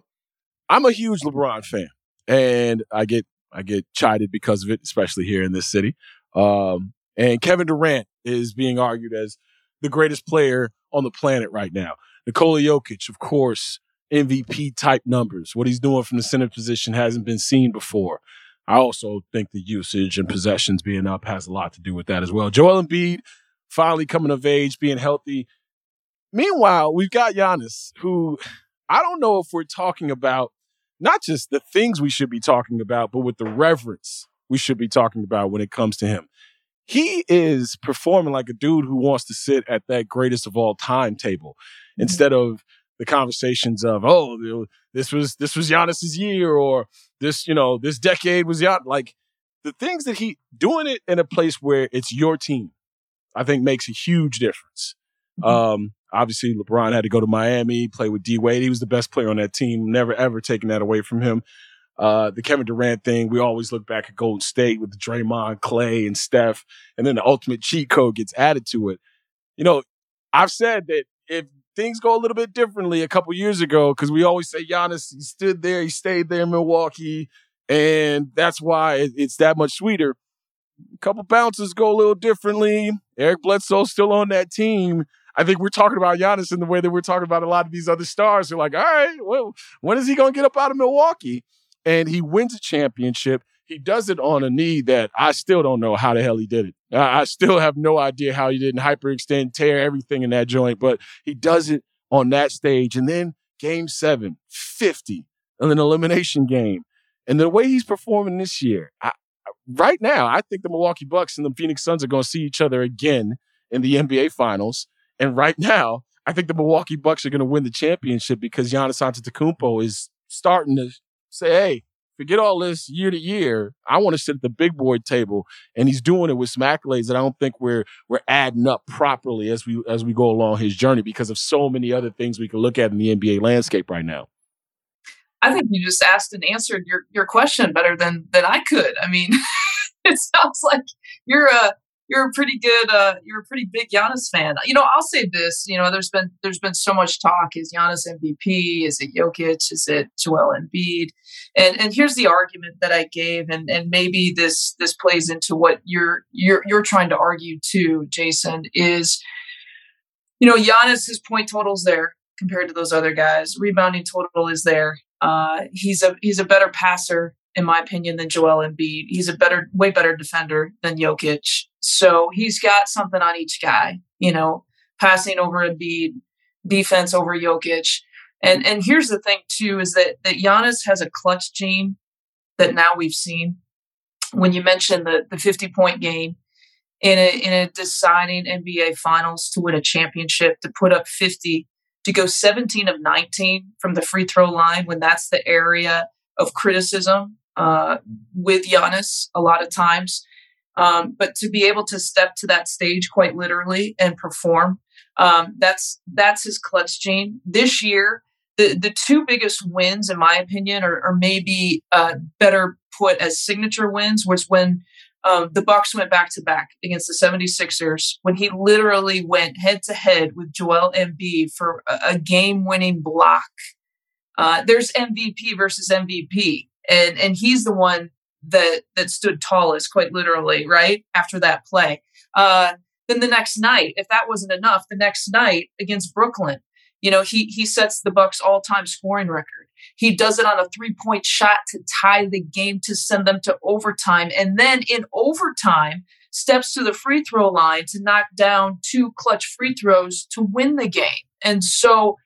I'm a huge LeBron fan, and I get I get chided because of it, especially here in this city. Um, and Kevin Durant is being argued as the greatest player on the planet right now. Nikola Jokic, of course, MVP type numbers. What he's doing from the center position hasn't been seen before. I also think the usage and possessions being up has a lot to do with that as well. Joel Embiid finally coming of age, being healthy. Meanwhile, we've got Giannis, who I don't know if we're talking about not just the things we should be talking about, but with the reverence we should be talking about when it comes to him. He is performing like a dude who wants to sit at that greatest of all time table mm-hmm. instead of the conversations of, oh, this was this was Giannis's year or this, you know, this decade was Gian like the things that he doing it in a place where it's your team, I think makes a huge difference. Mm-hmm. Um, Obviously, LeBron had to go to Miami, play with D Wade. He was the best player on that team. Never ever taking that away from him. Uh, the Kevin Durant thing, we always look back at Golden State with Draymond, Clay, and Steph, and then the ultimate cheat code gets added to it. You know, I've said that if things go a little bit differently a couple years ago, because we always say Giannis, he stood there, he stayed there in Milwaukee, and that's why it's that much sweeter. A couple bounces go a little differently. Eric Bledsoe's still on that team. I think we're talking about Giannis in the way that we're talking about a lot of these other stars. They're like, all right, well, when is he going to get up out of Milwaukee? And he wins a championship. He does it on a knee that I still don't know how the hell he did it. I, still have no idea how he didn't hyperextend, tear everything in that joint, but he does it on that stage. And then game seven, 50 in an elimination game. And the way he's performing this year, I, right now, I think the Milwaukee Bucks and the Phoenix Suns are going to see each other again in the NBA Finals. And right now, I think the Milwaukee Bucks are going to win the championship because Giannis Antetokounmpo is starting to say, "Hey, forget all this year to year. I want to sit at the big boy table." And he's doing it with some accolades that I don't think we're we're adding up properly as we as we go along his journey because of so many other things we can look at in the NBA landscape right now. I think you just asked and answered your your question better than than I could. I mean, it sounds like you're a you're a pretty good uh, you're a pretty big Giannis fan. You know, I'll say this, you know, there's been there's been so much talk. Is Giannis MVP? Is it Jokic? Is it Joel Embiid? And and here's the argument that I gave, and and maybe this this plays into what you're you're you're trying to argue too, Jason, is you know, Giannis his point total's there compared to those other guys. Rebounding total is there. Uh, he's a he's a better passer in my opinion, than Joel Embiid. He's a better, way better defender than Jokic. So he's got something on each guy, you know, passing over Embiid, defense over Jokic. And and here's the thing too is that that Giannis has a clutch gene that now we've seen. When you mentioned the the 50 point game in a in a deciding NBA finals to win a championship, to put up 50, to go 17 of 19 from the free throw line when that's the area of criticism uh, with Giannis a lot of times. Um, but to be able to step to that stage quite literally and perform, um, that's that's his clutch gene. This year, the the two biggest wins, in my opinion, are, are maybe uh, better put as signature wins, was when um, the Bucks went back to back against the 76ers when he literally went head to head with Joel Embiid for a, a game winning block. Uh, there's MVP versus MVP, and and he's the one that that stood tallest, quite literally, right after that play. Uh, then the next night, if that wasn't enough, the next night against Brooklyn, you know, he he sets the Bucks all-time scoring record. He does it on a three-point shot to tie the game to send them to overtime, and then in overtime steps to the free throw line to knock down two clutch free throws to win the game. And so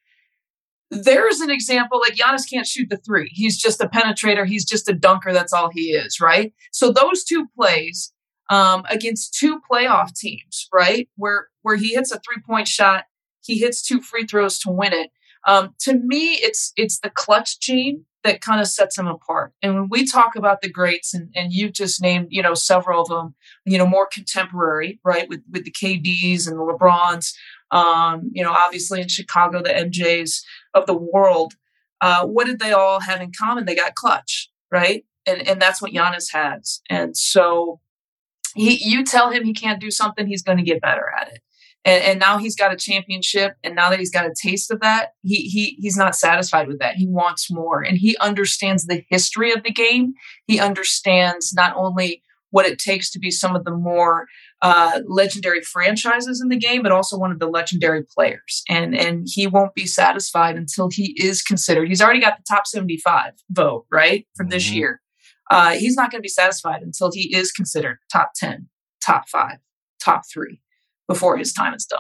there's an example like Giannis can't shoot the three. He's just a penetrator. He's just a dunker. That's all he is, right? So those two plays um, against two playoff teams, right, where where he hits a three point shot, he hits two free throws to win it. Um, to me, it's it's the clutch gene that kind of sets him apart. And when we talk about the greats, and, and you just named, you know, several of them, you know, more contemporary, right, with with the KDs and the LeBrons, um, you know, obviously in Chicago, the MJs of the world. Uh, what did they all have in common? They got clutch, right? And and that's what Giannis has. And so he, you tell him he can't do something, he's going to get better at it. And, and now he's got a championship, and now that he's got a taste of that, he he he's not satisfied with that. He wants more, and he understands the history of the game. He understands not only what it takes to be some of the more uh, legendary franchises in the game, but also one of the legendary players. And and he won't be satisfied until he is considered. He's already got the top seventy five vote right from this mm-hmm. year. Uh, he's not going to be satisfied until he is considered top ten, top five, top three before his time is done.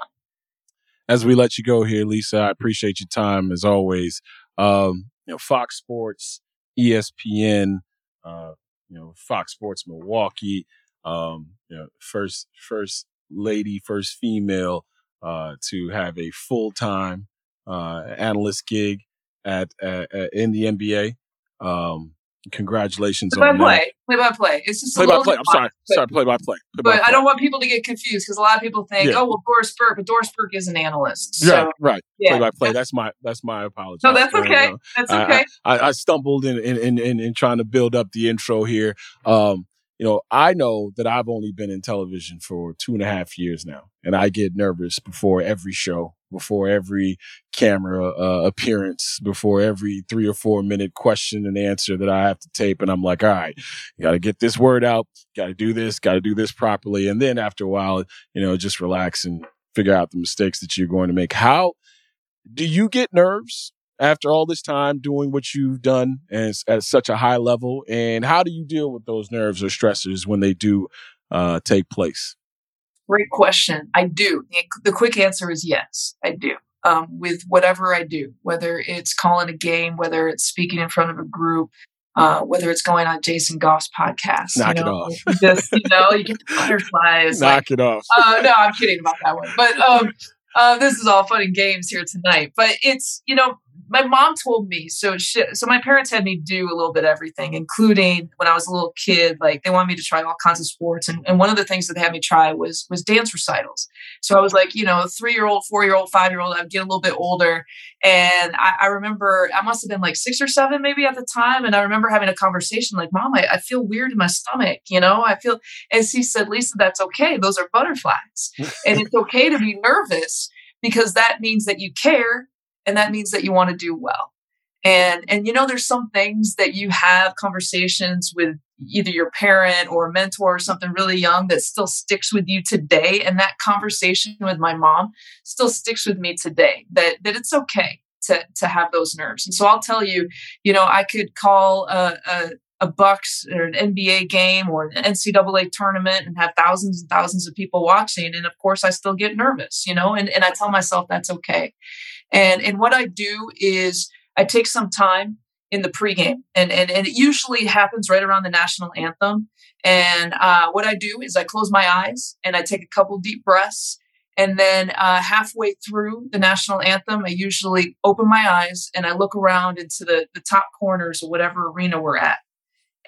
As we let you go here, Lisa, I appreciate your time as always. Um, you know, Fox Sports, ESPN, uh, you know, Fox Sports Milwaukee, um, you know, first first lady, first female uh, to have a full time uh, analyst gig at, at, at, in the NBA. Um, Congratulations play on by play, play by play. It's just play by play. I'm sorry, but, sorry, play by play. Play but I don't want people to get confused because a lot of people think, yeah. oh well, Doris Burke, but Doris Burke is an analyst. So, right, right. Yeah. Play by play. That's my that's my apology. No, that's okay. That's okay. I, I, I stumbled in in, in in in trying to build up the intro here. Um, you know, I know that I've only been in television for two and a half years now, and I get nervous before every show, before every camera uh, appearance, before every three or four minute question and answer that I have to tape. And I'm like, all right, you got to get this word out, got to do this, got to do this properly. And then after a while, you know, just relax and figure out the mistakes that you're going to make. How do you get nerves after all this time doing what you've done as, at such a high level? And how do you deal with those nerves or stressors when they do uh, take place? Great question. I do. The quick answer is yes, I do. Um, with whatever I do, whether it's calling a game, whether it's speaking in front of a group, uh, whether it's going on Jason Goff's podcast. Knock you know, it off. Just, you know, you get the butterflies. Knock like, it off. Uh, no, I'm kidding about that one. But um, uh, this is all fun and games here tonight. But it's, you know, my mom told me so she, so my parents had me do a little bit of everything including when i was a little kid like they wanted me to try all kinds of sports and, and one of the things that they had me try was was dance recitals. So i was like you know three year old four year old five year old i'd get a little bit older and I, I, remember i must have been like six or seven maybe at the time and i remember having a conversation like mom I, I feel weird in my stomach you know? I feel and she said lisa that's okay those are butterflies. And it's okay to be nervous because that means that you care and that means that you want to do well. And and you know there's some things that you have conversations with either your parent or a mentor or something really young that still sticks with you today and that conversation with my mom still sticks with me today that that it's okay to to have those nerves. And so i'll tell you you know i could call a, a a Bucks or an NBA game or an NCAA tournament and have thousands and thousands of people watching. And of course, I still get nervous, you know, and, and I tell myself that's okay. And and what I do is I take some time in the pregame, and and, and it usually happens right around the national anthem. And uh, what I do is I close my eyes and I take a couple deep breaths. And then uh, halfway through the national anthem, I usually open my eyes and I look around into the, the top corners of whatever arena we're at.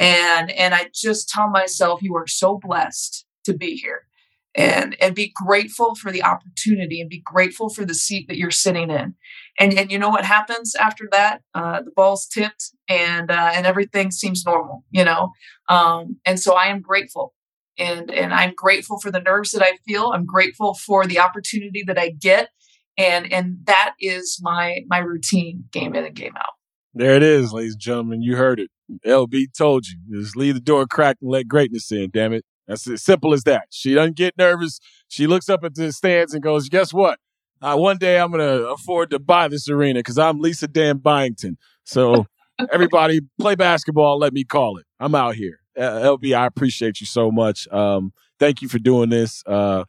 And, and I just tell myself, you are so blessed to be here. And and be grateful for the opportunity and be grateful for the seat that you're sitting in. And and you know what happens after that? Uh, the ball's tipped and uh, and everything seems normal you know? Um, and so i am grateful. And and i'm grateful for the nerves that i feel. I'm grateful for the opportunity that i get. And and that is my my routine game in and game out. There it is ladies and gentlemen. You heard it lb told you just leave the door cracked and let greatness in damn it that's as simple as that. She doesn't get nervous. She looks up at the stands and goes, "Guess what? Uh, one day I'm going to afford to buy this arena because I'm Lisa Dan Byington. So everybody play basketball. Let me call it. I'm out here. Uh, LB, I appreciate you so much. Um, thank you for doing this. Uh,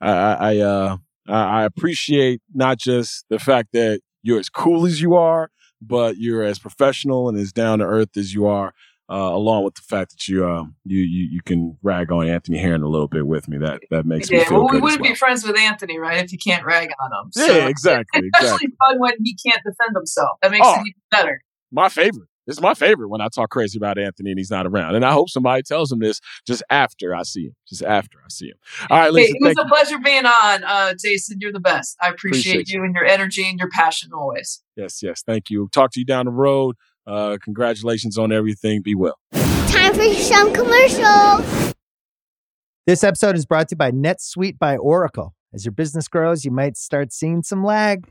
I I, uh, I appreciate not just the fact that you're as cool as you are, but you're as professional and as down to earth as you are uh, along with the fact that you um you you you can rag on Anthony Herron a little bit with me. That that makes yeah, me feel well, good. we wouldn't well. be friends with Anthony, right? If you can't rag on him. So yeah, exactly. Especially exactly. fun when he can't defend himself. That makes oh, it even better. My favorite. It's my favorite when I talk crazy about Anthony and he's not around. And I hope somebody tells him this just after I see him. Just after I see him. All right, Lisa. Hey, it was a pleasure being on, uh, Jason. You're the best. I appreciate, Appreciate you, you. and your energy and your passion always. Yes, yes. Thank you. Talk to you down the road. Uh, congratulations on everything. Be well. Time for some commercials. This episode is brought to you by NetSuite by Oracle. As your business grows, you might start seeing some lag.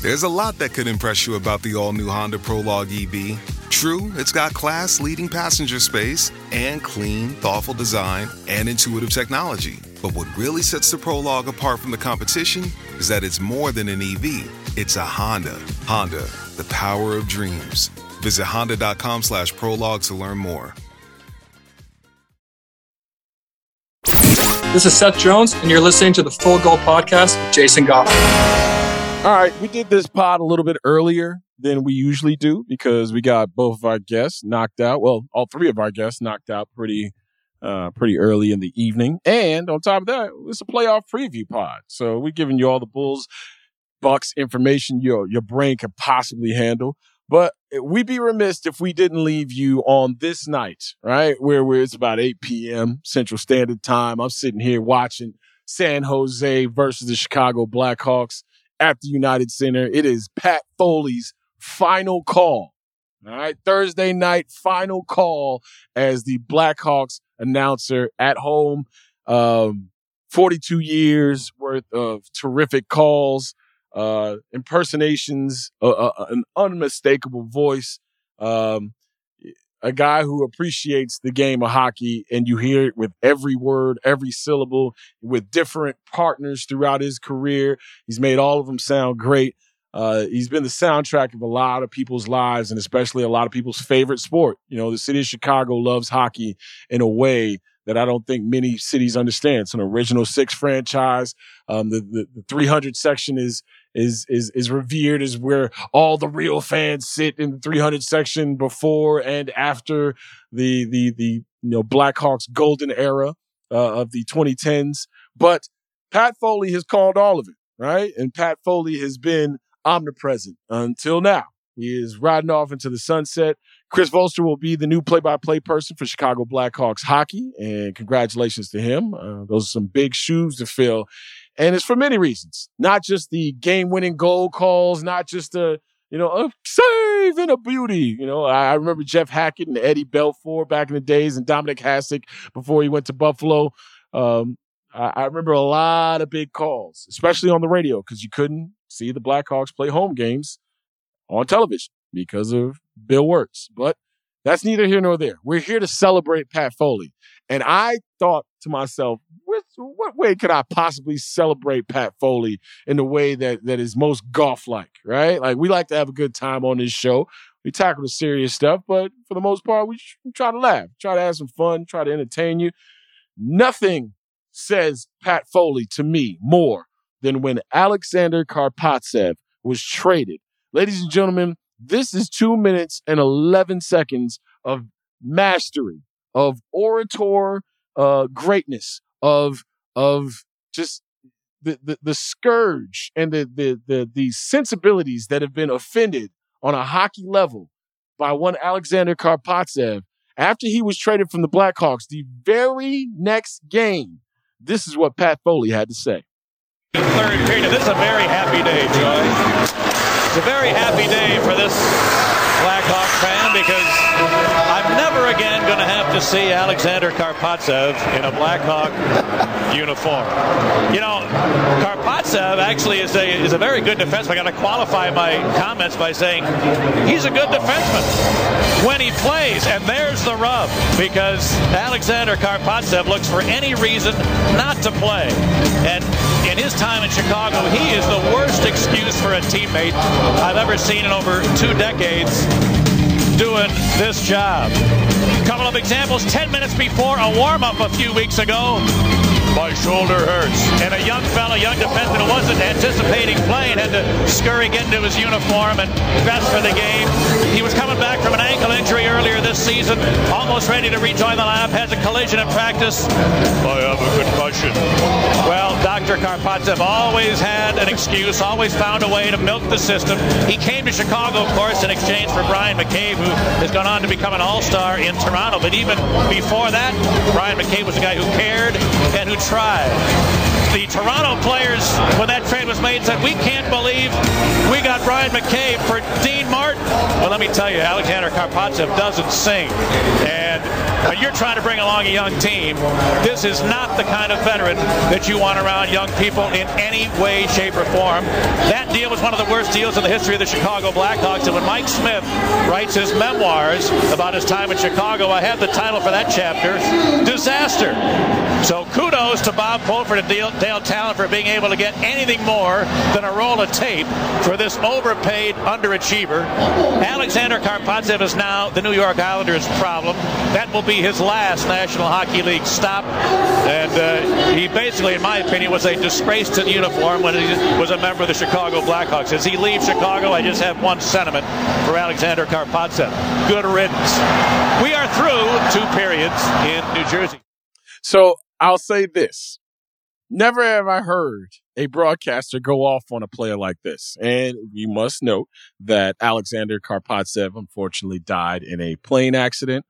There's a lot that could impress you about the all new Honda Prologue EV. True, it's got class leading passenger space and clean, thoughtful design and intuitive technology. But what really sets the Prologue apart from the competition is that it's more than an EV, it's a Honda. Honda, the power of dreams. Visit honda.com slash prologue to learn more. This is Seth Jones, and you're listening to the Full Go Podcast with Jason Goff. All right, we did this pod a little bit earlier than we usually do because we got both of our guests knocked out. Well, all three of our guests knocked out pretty uh, pretty early in the evening. And on top of that, it's a playoff preview pod. So we're giving you all the Bulls, Bucks information your your brain could possibly handle. But we'd be remiss if we didn't leave you on this night, right? Where, where it's about 8 p.m. Central Standard Time. I'm sitting here watching San Jose versus the Chicago Blackhawks at the United Center. It is Pat Foley's final call. All right. Thursday night, final call as the Blackhawks announcer at home. Um, 42 years worth of terrific calls uh, impersonations, uh, uh, an unmistakable voice, um, a guy who appreciates the game of hockey, and you hear it with every word, every syllable, with different partners throughout his career. He's made all of them sound great. Uh, he's been the soundtrack of a lot of people's lives, and especially a lot of people's favorite sport. You know, the city of Chicago loves hockey in a way that I don't think many cities understand. It's an original six franchise. Um, the, the, the 300 section is is is is revered as where all the real fans sit in the 300 section before and after the the the you know, Blackhawks golden era uh, of the 2010s. But Pat Foley has called all of it, right? And Pat Foley has been omnipresent until now. He is riding off into the sunset. Chris Vosters will be the new play-by-play person for Chicago Blackhawks hockey, and congratulations to him. Uh, those are some big shoes to fill, and it's for many reasons, not just the game-winning goal calls, not just a you know a save and a beauty. You know, I, remember Jeff Hackett and Eddie Belfour back in the days, and Dominik Hasek before he went to Buffalo. Um, I, I remember a lot of big calls, especially on the radio, because you couldn't see the Blackhawks play home games on television because of Bill Wirtz. But that's neither here nor there. We're here to celebrate Pat Foley. And I thought to myself, what, what way could I possibly celebrate Pat Foley in the way that, that is most Goff like, right? Like, we like to have a good time on this show. We tackle the serious stuff, but for the most part, we try to laugh, try to have some fun, try to entertain you. Nothing says Pat Foley to me more than when Alexander Karpovtsev was traded. Ladies and gentlemen, this is two minutes and 11 seconds of mastery, of orator uh, greatness, of, of just the, the, the scourge and the, the, the, the sensibilities that have been offended on a hockey level by one Alexander Karpovtsev after he was traded from the Blackhawks the very next game. This is what Pat Foley had to say. Third period. This is a very happy day, Joy. It's a very happy day for this Blackhawk fan because I'm never again going to have to see Alexander Karpovtsev in a Blackhawk uniform. You know, Karpovtsev actually is a is a very good defenseman. I got to qualify my comments by saying he's a good defenseman when he plays, and there's the rub because Alexander Karpovtsev looks for any reason not to play, and in his time in Chicago, he is the worst excuse for a teammate I've ever seen in over two decades doing this job. A couple of examples 10 minutes before a warm up a few weeks ago. My shoulder hurts. And a young fella, young defenseman who wasn't anticipating playing had to scurry get into his uniform and dress for the game. He was coming back from an ankle injury earlier this season, almost ready to rejoin the lab, has a collision in practice. I have a concussion. Well, Dr. Karpovtsev always had an excuse, always found a way to milk the system. He came to Chicago, of course, in exchange for Bryan McCabe, who has gone on to become an all-star in Toronto. But even before that, Bryan McCabe was a guy who cared and who tried. The Toronto players, when that trade was made, said, we can't believe we got Bryan McCabe for Dean Martin. Well, let me tell you, Alexander Karpovtsev doesn't sing. And when you're trying to bring along a young team, this is not the kind of veteran that you want around young people in any way, shape, or form. That deal was one of the worst deals in the history of the Chicago Blackhawks. And when Mike Smith writes his memoirs about his time in Chicago, I have the title for that chapter, Disaster. So kudos to Bob Pulford and Dale, Tallon for being able to get anything more than a roll of tape for this overpaid underachiever. Alexander Karpovtsev is now the New York Islanders' problem. That will be his last National Hockey League stop. And uh, he basically, in my opinion, was a disgrace to the uniform when he was a member of the Chicago Blackhawks. As he leaves Chicago, I just have one sentiment for Alexander Karpovtsev. Good riddance. We are through two periods in New Jersey. So I'll say this. Never have I heard a broadcaster go off on a player like this. And you must note that Alexander Karpovtsev unfortunately died in a plane accident.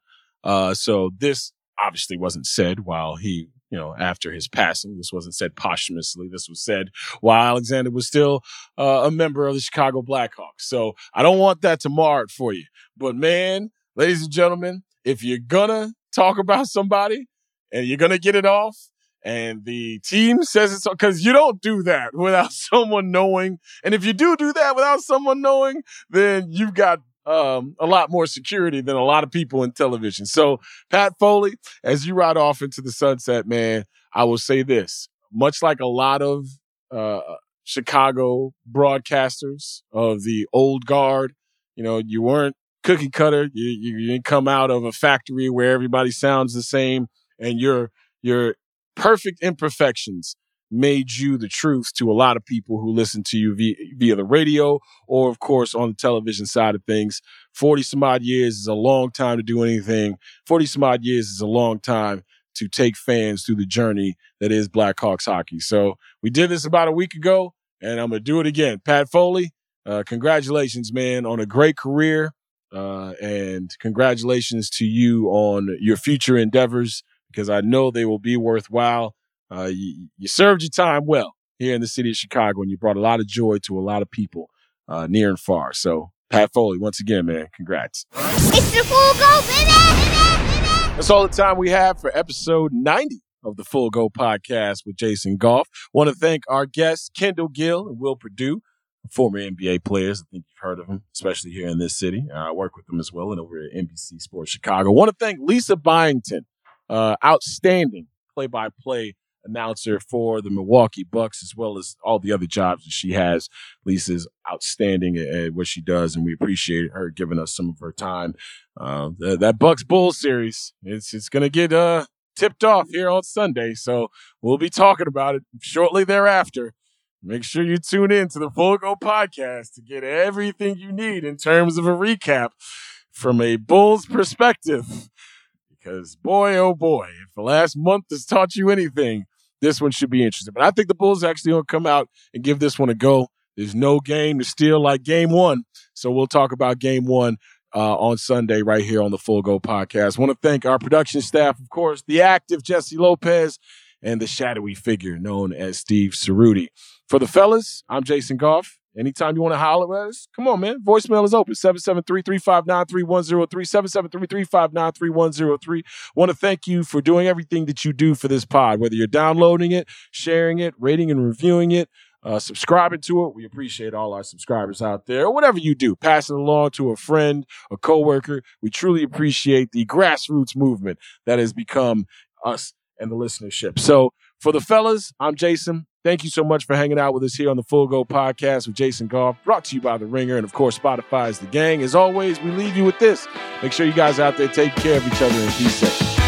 Uh, so this obviously wasn't said while he, you know, after his passing. This wasn't said posthumously. This was said while Alexander was still uh, a member of the Chicago Blackhawks. So I don't want that to mar it for you. But man, ladies and gentlemen, if you're gonna talk about somebody and you're gonna get it off, and the team says it's because you don't do that without someone knowing. And if you do do that without someone knowing, then you've got um, a lot more security than a lot of people in television. So, Pat Foley, as you ride off into the sunset, man, I will say this: much like a lot of uh, Chicago broadcasters of the old guard, you know, you weren't cookie cutter. You, you, you didn't come out of a factory where everybody sounds the same, and your your perfect imperfections made you the truth to a lot of people who listen to you via, via the radio or, of course, on the television side of things. 40 some odd years is a long time to do anything. 40 some odd years is a long time to take fans through the journey that is Blackhawks hockey. So we did this about a week ago, and I'm going to do it again. Pat Foley, uh, congratulations, man, on a great career. Uh, and congratulations to you on your future endeavors because I know they will be worthwhile. Uh, you, you, served your time well here in the city of Chicago, and you brought a lot of joy to a lot of people uh, near and far. So, Pat Foley, once again, man, congrats. It's the full go, baby! That's all the time we have for episode 90 of the Full Go podcast with Jason Goff. Want to thank our guests, Kendall Gill and Will Perdue former NBA players. I think you've heard of them, especially here in this city. Uh, I work with them as well and over at NBC Sports Chicago. I want to thank Lisa Byington, uh, outstanding play-by-play announcer for the Milwaukee Bucks, as well as all the other jobs that she has. Lisa's outstanding at, what she does, and we appreciate her giving us some of her time. Uh, the, that Bucks Bulls series, it's it's gonna get uh tipped off here on Sunday, so we'll be talking about it shortly thereafter. Make sure you tune in to the Full Go podcast to get everything you need in terms of a recap from a Bulls perspective. Because boy, oh boy, if the last month has taught you anything, this one should be interesting. But I think the Bulls actually going to come out and give this one a go. There's no game to steal like game one. So we'll talk about game one uh, on Sunday right here on the Full Go podcast. Want to thank our production staff, of course, the active Jessie Lopez and the shadowy figure known as Steve Ceurti. For the fellas, I'm Jason Goff. Anytime you want to holler at us, come on, man. Voicemail is open 773 359 3103. 773 359 3103. Want to thank you for doing everything that you do for this pod, whether you're downloading it, sharing it, rating and reviewing it. Uh, subscribing to it. We appreciate all our subscribers out there. Or whatever you do, passing along to a friend, a coworker. We truly appreciate the grassroots movement that has become us and the listenership. So for the fellas, I'm Jason. Thank you so much for hanging out with us here on the Full Go podcast with Jason Goff, brought to you by The Ringer and, of course, Spotify's The Gang. As always, we leave you with this. Make sure you guys out there take care of each other and be safe.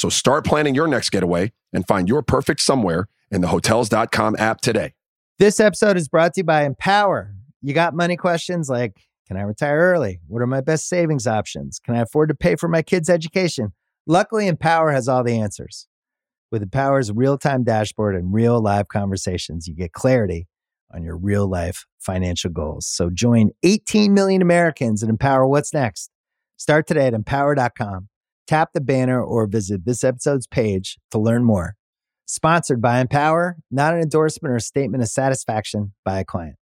So start planning your next getaway and find your perfect somewhere in the hotels.com app today. This episode is brought to you by Empower. You got money questions like Can I retire early? What are my best savings options? Can I afford to pay for my kids' education? Luckily, Empower has all the answers. With Empower's real time dashboard and real live conversations, you get clarity on your real life financial goals. So join 18 million Americans and empower what's next. Start today at empower.com. Tap the banner or visit this episode's page to learn more. Sponsored by Empower, not an endorsement or statement of satisfaction by a client.